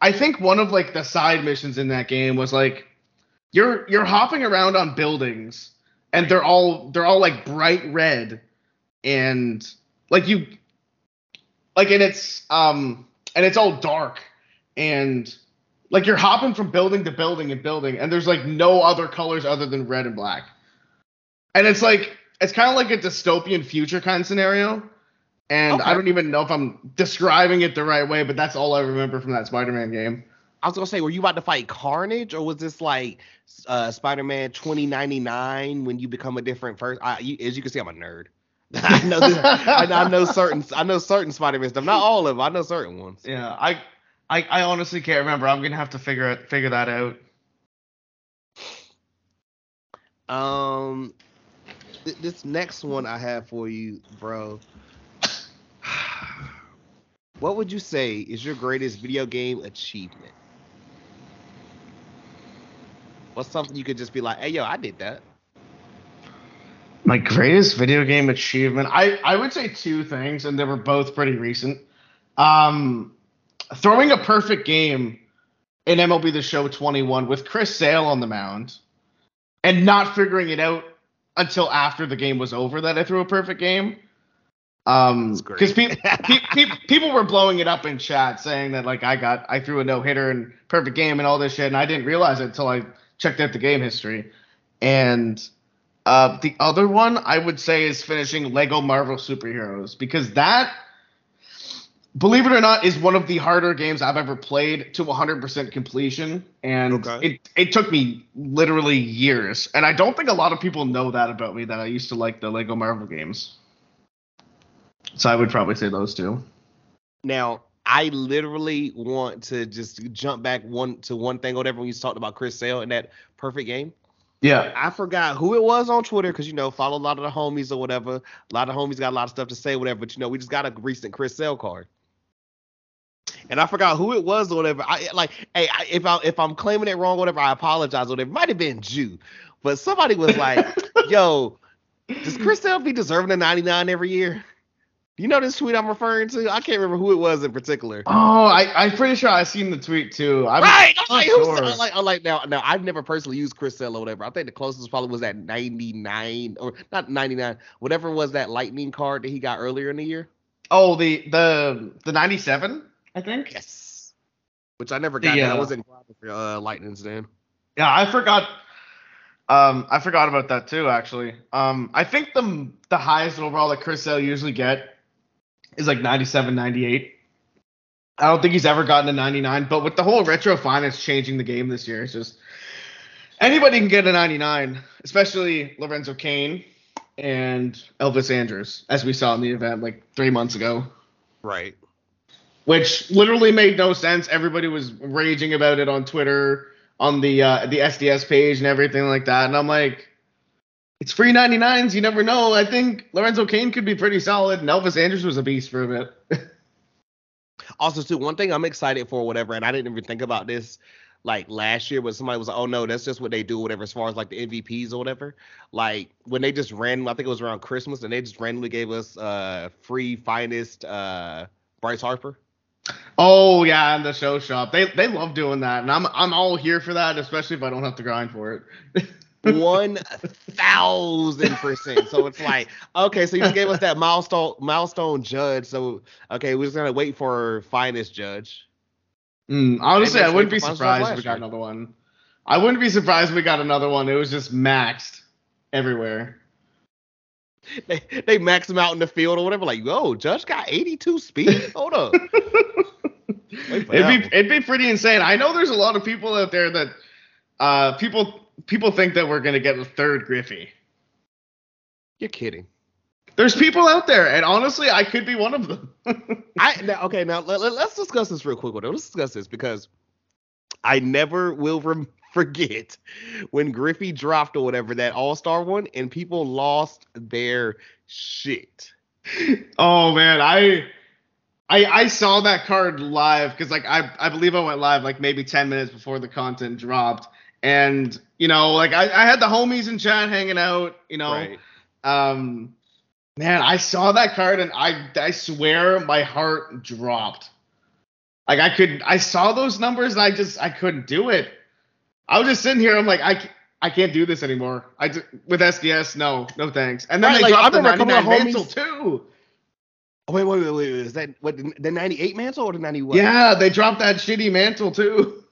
I think one of like the side missions in that game was like you're you're hopping around on buildings and they're all they're all like bright red and like you like and it's um and it's all dark and like you're hopping from building to building and building and there's like no other colors other than red and black. And it's like it's kind of like a dystopian future kind of scenario. And Okay. I don't even know if I'm describing it the right way, but that's all I remember from that Spider-Man game. I was gonna say, were you about to fight Carnage, or was this like uh, Spider-Man 2099 when you become a different person? I, you, as you can see, I'm a nerd. I know this, I, I know certain I know certain Spider-Man stuff, not all of them. I know certain ones. Yeah, I, I, I honestly can't remember. I'm gonna have to figure it, figure that out. Um, th- this next one I have for you, bro. What would you say is your greatest video game achievement? What's something you could just be like, hey, yo, I did that. My greatest video game achievement, I, I would say two things, and they were both pretty recent. Um, throwing a perfect game in MLB The Show 21 with Chris Sale on the mound, and not figuring it out until after the game was over that I threw a perfect game. Um, because people pe- pe- people were blowing it up in chat saying that like I got I threw a no hitter and perfect game and all this shit, and I didn't realize it until I checked out the game history. And uh, the other one I would say is finishing Lego Marvel Superheroes because that, believe it or not, is one of the harder games I've ever played to 100% completion, and Okay. it it took me literally years. And I don't think a lot of people know that about me that I used to like the Lego Marvel games. So I would probably say those two. Now, I literally want to just jump back one to one thing, whatever, when you talked about Chris Sale and that perfect game. Yeah. I forgot who it was on Twitter because you know follow a lot of the homies or whatever. A lot of homies got a lot of stuff to say, whatever. But you know we just got a recent Chris Sale card, and I forgot who it was or whatever. I like, hey, I, if I if I'm claiming it wrong, whatever, I apologize. Or whatever. It might have been Jew, but somebody was like, "Yo, does Chris Sale be deserving a 99 every year?" You know this tweet I'm referring to? I can't remember who it was in particular. Oh, I, I'm pretty sure I've seen the tweet too. I'm right. I'm like, who's. I'm like, I'm like now, now I've never personally used Chris Sale or whatever. I think the closest probably was that 99 or not 99, whatever was that lightning card that he got earlier in the year. Oh, the the the 97, I think. Yes. Which I never got. That. I uh, wasn't for uh, lightnings then. Yeah, I forgot. Um, I forgot about that too. Actually, um, I think the the highest overall that Chris Sale usually get is like 97, 98. I don't think he's ever gotten a 99. But with the whole retro finest changing the game this year, it's just anybody can get a 99, especially Lorenzo Cain and Elvis Andrus, as we saw in the event like three months ago Right. which literally made no sense. Everybody was raging about it on Twitter, on the uh, the SDS page, and everything like that. And I'm like, it's free 99s. You never know. I think Lorenzo Cain could be pretty solid, and Elvis Andrus was a beast for a bit. Also, too, one thing I'm excited for, whatever, and I didn't even think about this like last year, but somebody was like, "Oh no, that's just what they do, whatever." As far as like the MVPs or whatever, like when they just ran, I think it was around Christmas, and they just randomly gave us uh free finest uh Bryce Harper. oh yeah, and the show shop. They they love doing that, and I'm I'm all here for that, especially if I don't have to grind for it. One thousand percent. So it's like, okay, so you just gave us that milestone milestone judge. So okay, we're just gonna wait for our finest judge. Mm, honestly, I wouldn't be surprised if we got another one. I wouldn't be surprised if we got another one. It was just maxed. everywhere. They they max him out in the field or whatever. Like, yo, Judge got 82 speed. Hold up. it'd be it'd be pretty insane. I know there's a lot of people out there that uh people people think that we're gonna get a third Griffey. You're kidding. There's people out there, and honestly, I could be one of them. I now, okay now let, let, us discuss this real quick. Let's discuss this because I never will rem- forget when Griffey dropped or whatever that All Star one, and people lost their shit. Oh man, I I I saw that card live because like I I believe I went live like maybe ten minutes before the content dropped, and you know like I I had the homies in chat hanging out, you know, right. um. Man, I saw that card and I I swear my heart dropped. Like I could I saw those numbers and I just I couldn't do it. I was just sitting here. I'm like, I, I can't do this anymore. I just, with SDS, no, no thanks. And then right, they like, dropped the 99 mantle too. Oh, wait, wait, wait, wait. Is that what the 98 mantle or the 91? Yeah, they dropped that shitty mantle too.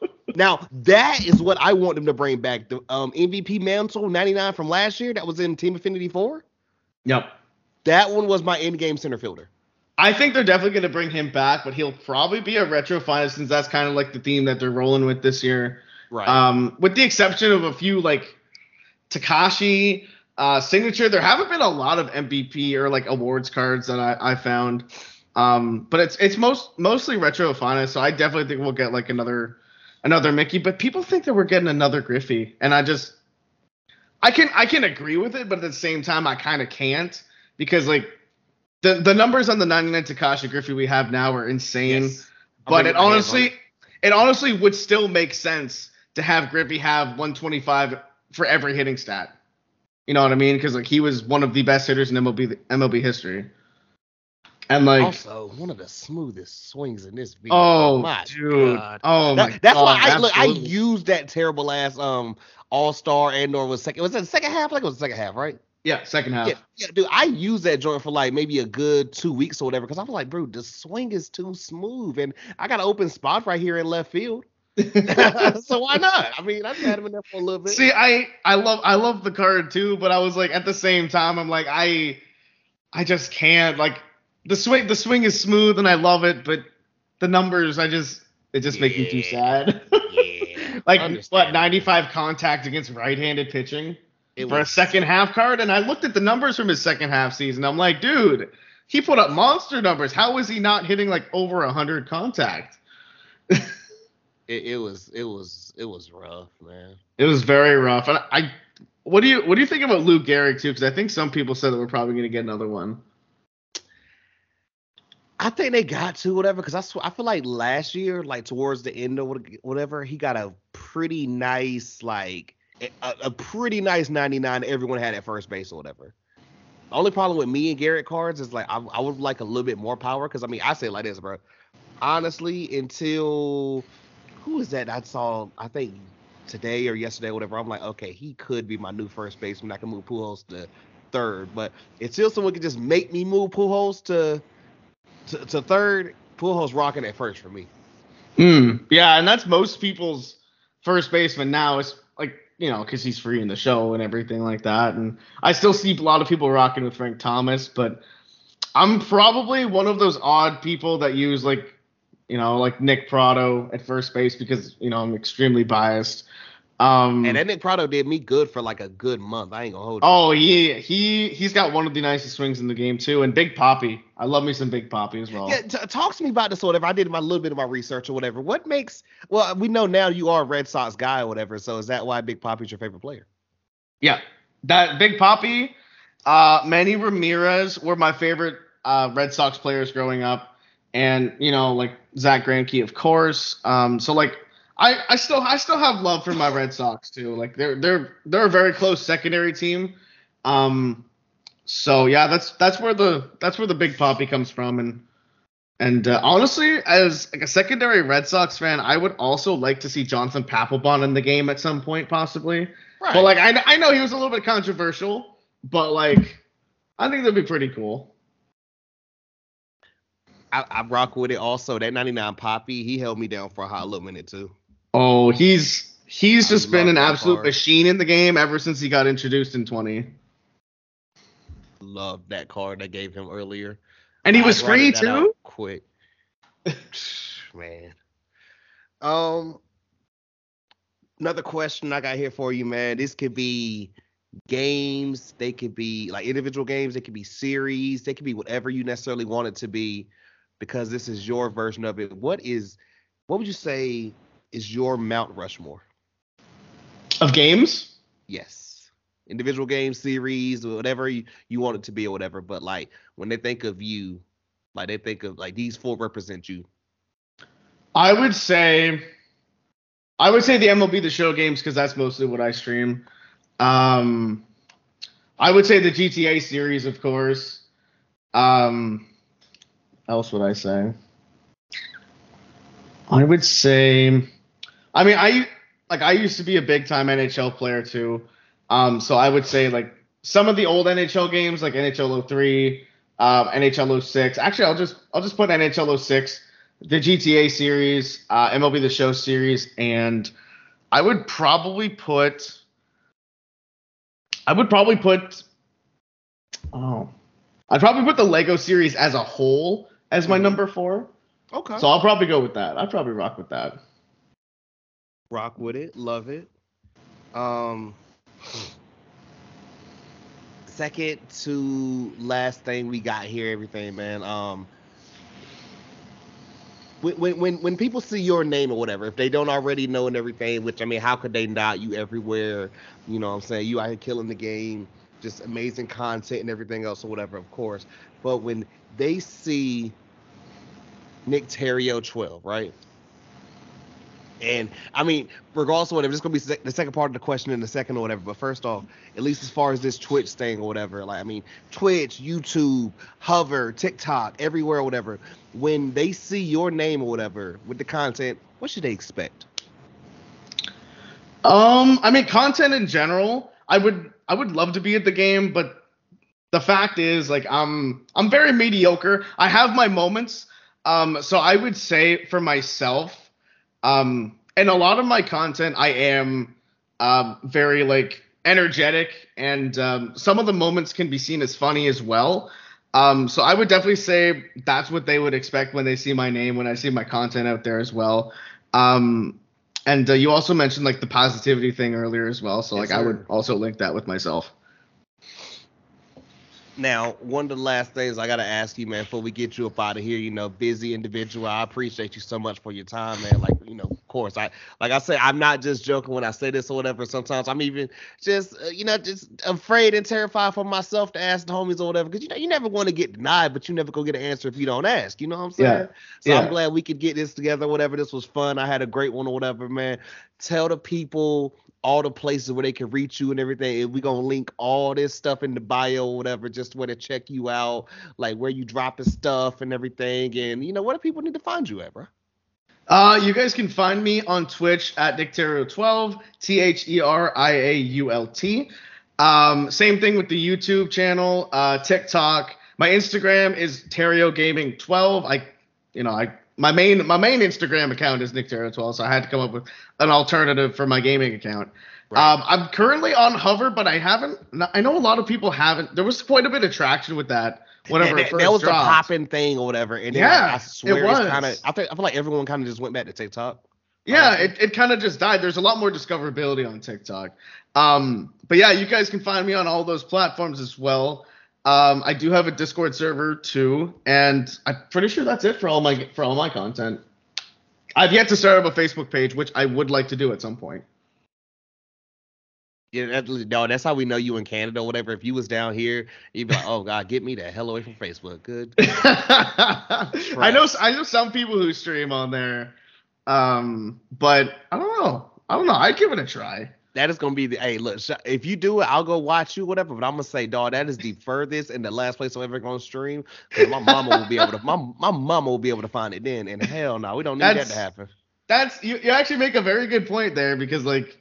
now that is what I want them to bring back. The um, MVP mantle 99 from last year that was in Team Affinity 4. Yep. That one was my in-game center fielder. I think they're definitely going to bring him back, but he'll probably be a retro finalist since that's kind of like the theme that they're rolling with this year. Right. Um, with the exception of a few like Takashi uh, signature, there haven't been a lot of MVP or like awards cards that I, I found. Um, but it's it's most mostly retro finest, so I definitely think we'll get like another another Mickey. But people think that we're getting another Griffey, and I just I can I can agree with it, but at the same time I kind of can't because like the the numbers on the 99 Takashi Griffey we have now are insane. Yes. But it honestly it honestly would still make sense to have Griffey have 125 for every hitting stat. You know what I mean? Because like he was one of the best hitters in MLB MLB history. And like also one of the smoothest swings in this video. Oh my dude. God. Oh that, my That's God, why I look I used that terrible ass um all star and or was second was it the second half? Like it was the second half, right? Yeah, second half. Yeah, yeah, dude, I used that joint for like maybe a good two weeks or whatever because I was like, bro, the swing is too smooth, and I got an open spot right here in left field. so why not? I mean, I've had him in there for a little bit. See, I I love I love the card too, but I was like at the same time, I'm like I I just can't like the swing the swing is smooth and I love it, but the numbers I just it just yeah. make me too sad. yeah. like what 95 contact against right-handed pitching it for was... a second half card, and I looked at the numbers from his second half season. I'm like, dude, he put up monster numbers. How is he not hitting like over hundred contact? it, it was it was it was rough, man. It was very rough. And I, what do you what do you think about Lou Gehrig too? Because I think some people said that we're probably going to get another one. I think they got to whatever because I sw- I feel like last year, like towards the end of whatever, he got a pretty nice like a, a pretty nice 99 everyone had at first base or whatever. The only problem with me and Gehrig cards is like I, I would like a little bit more power because I mean I say like this, bro. Honestly, until who is that I saw? I think today or yesterday, or whatever. I'm like, okay, he could be my new first baseman. I can move Pujols to third, but until someone can just make me move Pujols to to, to third, Pujols rocking at first for me. Mm, yeah, and that's most people's first baseman now. Is like you know because he's free in the show and everything like that. And I still see a lot of people rocking with Frank Thomas, but I'm probably one of those odd people that use like you know, like Nick Pratto at first base because you know I'm extremely biased. Um, and that Nick Pratto did me good for like a good month. I ain't gonna hold. Oh, yeah, he he's got one of the nicest swings in the game too. And Big Poppy, I love me some Big Poppy as well. Yeah, t- talk to me about this or whatever. I did my little bit of my research or whatever. What makes well, we know now you are a Red Sox guy or whatever. So is that why Big Poppy's your favorite player? Yeah, that Big Poppy, uh, Manny Ramirez were my favorite uh, Red Sox players growing up and you know like Zack Greinke, of course. Um, so like I, I still I still have love for my Red Sox too. Like they're they're they're a very close secondary team. Um, so yeah, that's that's where the that's where the big poppy comes from. And and uh, honestly, as like a secondary Red Sox fan, I would also like to see Jonathan Papelbon in the game at some point, possibly. Right. But like I I know he was a little bit controversial, but like I think that'd be pretty cool. I, I, rock with it also. That 99 Poppy, he held me down for a hot little minute too. Oh, he's He's I just been an absolute card. machine in the game ever since he got introduced in 20. Love that card I gave him earlier. And he I was free too. Quick, man. Um, another question I got here for you, man. This could be games. They could be like individual games. They could be series. They could be whatever you necessarily want it to be, because this is your version of it. What is, what would you say is your Mount Rushmore? Of games? Yes. Individual game series, whatever you, you want it to be or whatever. But like when they think of you, like they think of like these four represent you. I would say I would say the MLB the show games because that's mostly what I stream. Um I would say the GTA series, of course. Um else would I say? I would say I mean I like I used to be a big time NHL player too. Um so I would say like some of the old NHL games like NHL 03, um, NHL 06. Actually, I'll just I'll just put NHL 06 the GTA series, uh, MLB The Show series, and I would probably put. I would probably put. Oh, I'd probably put the Lego series as a whole as my number four. Okay. So I'll probably go with that. I'd probably rock with that. Rock with it, love it. Um second to last thing we got here, everything, man. Um when, when when people see your name or whatever, if they don't already know and everything, which I mean, how could they not? You everywhere, you know what I'm saying? You out here killing the game, just amazing content and everything else or whatever, of course. But when they see Nick Theriault 12, right? And I mean, regardless of whatever, is gonna be the second part of the question in a second or whatever. But first off, at least as far as this Twitch thing or whatever, like I mean, Twitch, YouTube, Hover, TikTok, everywhere or whatever. When they see your name or whatever with the content, what should they expect? Um, I mean, content in general, I would I would love to be at the game, but the fact is, like, I'm I'm very mediocre. I have my moments. Um, so I would say for myself, um, and a lot of my content, I am um very like energetic, and um, some of the moments can be seen as funny as well. Um, so I would definitely say that's what they would expect when they see my name, when I see my content out there as well. Um, and uh, you also mentioned like the positivity thing earlier as well. So Yes, like I would also link that with myself. Now, one of the last things I gotta ask you, man, before we get you up out of here, you know, busy individual. I appreciate you so much for your time, man. Like, you know, of course, I like I say, I'm not just joking when I say this or whatever. Sometimes I'm even just, uh, you know, just afraid and terrified for myself to ask the homies or whatever, because you know, you never want to get denied, but you never go get an answer if you don't ask. You know what I'm saying? Yeah. So Yeah. I'm glad we could get this together. Whatever, this was fun. I had a great one or whatever, man. Tell the people all the places where they can reach you and everything. And we gonna link all this stuff in the bio or whatever, just where to check you out, like where you dropping stuff and everything. And you know, what do people need to find you at, bro? Uh, you guys can find me on Twitch at NickTheriault12, T H E R I A U L T. Um, same thing with the YouTube channel, uh, TikTok. My Instagram is Theriault Gaming 12. I, you know, I my main my main Instagram account is Nick NickTheriault 12, so I had to come up with an alternative for my gaming account. Right. Um, I'm currently on Hover, but I haven't. I know a lot of people haven't. There was quite a bit of traction with that whenever that, it first that was dropped. the popping thing or whatever. And then, Yeah, like, I swear it was. it's kind of. I think I feel like everyone kind of just went back to TikTok. Yeah, honestly. it, it kind of just died. There's a lot more discoverability on TikTok. Um, but yeah, you guys can find me on all those platforms as well. Um, I do have a Discord server too, and I'm pretty sure that's it for all my for all my content. I've yet to start up a Facebook page, which I would like to do at some point. Yeah, that, no, that's how we know you in Canada or whatever. If you was down here, you'd be like, "Oh God, get me the hell away from Facebook." Good. I know I know some people who stream on there, um, but I don't know. I don't know. I'd give it a try. That is gonna be the hey look. If you do it, I'll go watch you, whatever. But I'm gonna say, dog, that is the furthest and the last place I'm ever gonna stream. my mama will be able to. My my mama will be able to find it then. And hell no, we don't need That's- that to happen. That's you, you actually make a very good point there because like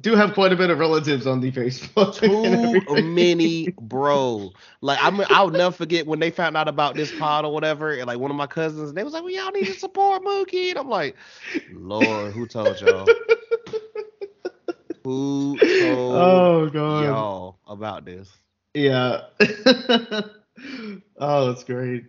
do have quite a bit of relatives on the Facebook. Too many, bro. Like I'm, I'll never forget when they found out about this pod or whatever. And like one of my cousins, they was like, "Well, y'all need to support Mookie." And I'm like, "Lord, who told y'all?" Who told Oh god. y'all about this? Yeah. oh, that's great.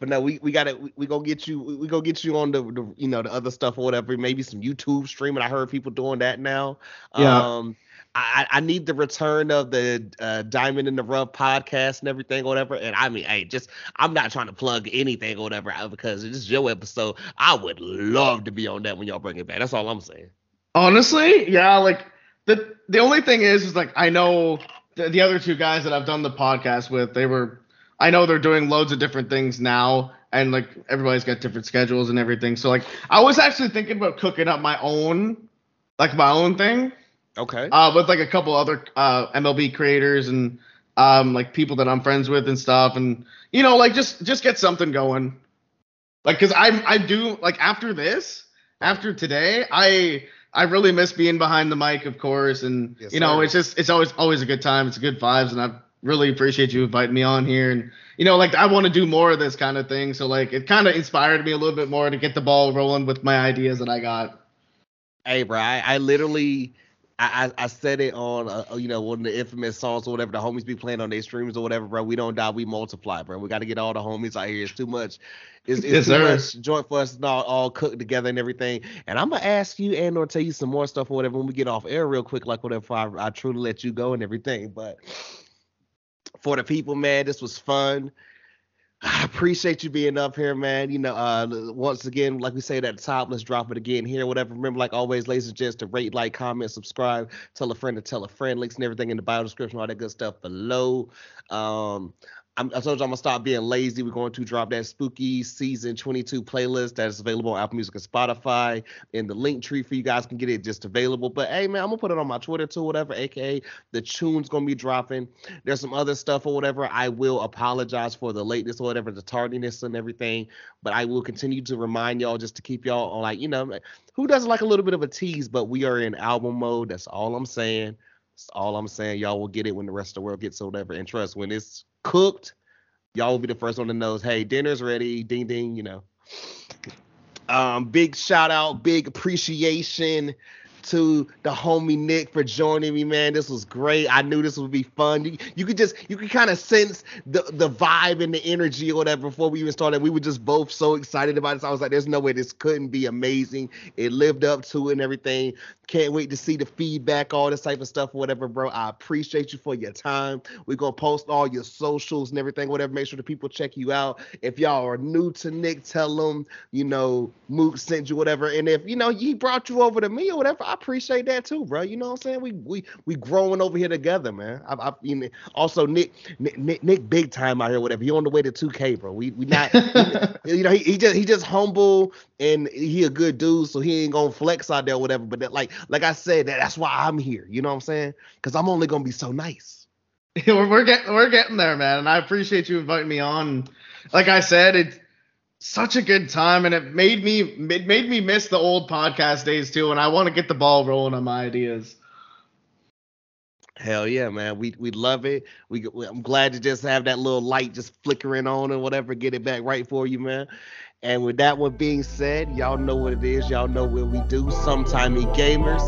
But no, we, we gotta we, we gonna get you we, we gonna get you on the, the you know the other stuff or whatever. Maybe some YouTube streaming. I heard people doing that now. Yeah. Um, I, I need the return of the uh, Diamond in the Rough podcast and everything, or whatever. And I mean, hey, just I'm not trying to plug anything or whatever because is your episode. I would love to be on that when y'all bring it back. That's all I'm saying. Honestly, yeah, like the the only thing is is like I know the, the other two guys that I've done the podcast with, they were I know they're doing loads of different things now and like everybody's got different schedules and everything. So like I was actually thinking about cooking up my own like my own thing Okay. uh with like a couple other uh MLB creators and um like people that I'm friends with and stuff and you know like just just get something going. Like cuz I I do like after this, after today, I I really miss being behind the mic, of course, and Yes, you know, sir. it's just it's always always a good time. It's a good vibes, and I really appreciate you inviting me on here. And you know, like I want to do more of this kind of thing. So like, it kind of inspired me a little bit more to get the ball rolling with my ideas that I got. Hey, bro, I, I literally, I, I I said it on, uh, you know, one of the infamous songs or whatever the homies be playing on their streams or whatever, bro. We don't die, we multiply, bro. We got to get all the homies out here. It's too much. It's, it's Yes, too sir. much joint for us to all, all cook together and everything. And I'm gonna ask you and or tell you some more stuff or whatever when we get off air real quick, like whatever. I, I truly let you go and everything, but for the people, man, this was fun. I appreciate you being up here, man. You know, uh, once again, like we said at the top, let's drop it again here. Whatever. Remember, like always, ladies and gents, to rate, like, comment, subscribe, tell a friend to tell a friend. Links and everything in the bio description, all that good stuff below. Um, I'm, I told you I'm gonna stop being lazy. We're going to drop that spooky season 22 playlist that is available on Apple Music and Spotify. In the Linktree for you guys can get it just available. But hey, man, I'm gonna put it on my Twitter too, whatever. AKA the tune's gonna be dropping. There's some other stuff or whatever. I will apologize for the lateness or whatever, the tardiness and everything. But I will continue to remind y'all just to keep y'all on like, you know, who doesn't like a little bit of a tease, but we are in album mode. That's all I'm saying. That's all I'm saying. Y'all will get it when the rest of the world gets whatever. And trust, when it's cooked, y'all will be the first one to know, hey, dinner's ready, ding ding, you know. Um, big shout out, big appreciation to the homie Nick for joining me, man. This was great. I knew this would be fun. You, you could just you could kind of sense the the vibe and the energy or whatever before we even started. We were just both so excited about this. I was like, there's no way this couldn't be amazing. It lived up to it and everything. Can't wait to see the feedback, all this type of stuff whatever, bro. I appreciate you for your time. We're gonna post all your socials and everything, whatever. Make sure the people check you out. If y'all are new to Nick, tell them, you know, Mook sent you whatever. And if you know he brought you over to me or whatever, I appreciate that too, bro. You know what I'm saying? We we we growing over here together, man. I, I you know, also Nick, Nick Nick Nick big time out here, whatever. He on the way to 2K, bro. We we not you know, he, he just he just humble and he a good dude, so he ain't gonna flex out there, whatever. But that, like like I said, that, that's why I'm here. You know what I'm saying? Because I'm only gonna be so nice. we're, we're getting we're getting there, man, and I appreciate you inviting me on. Like I said, it's such a good time, and it made me it made me miss the old podcast days too, and I want to get the ball rolling on my ideas. Hell yeah, man. We we love it. We, we I'm glad to just have that little light just flickering on and whatever, get it back right for you, man. And with that one being said, y'all know what it is. Y'all know what we do. Sometime he gamers.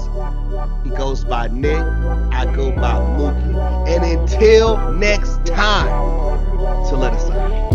He goes by Nick. I go by Mookie. And until next time, to let us out.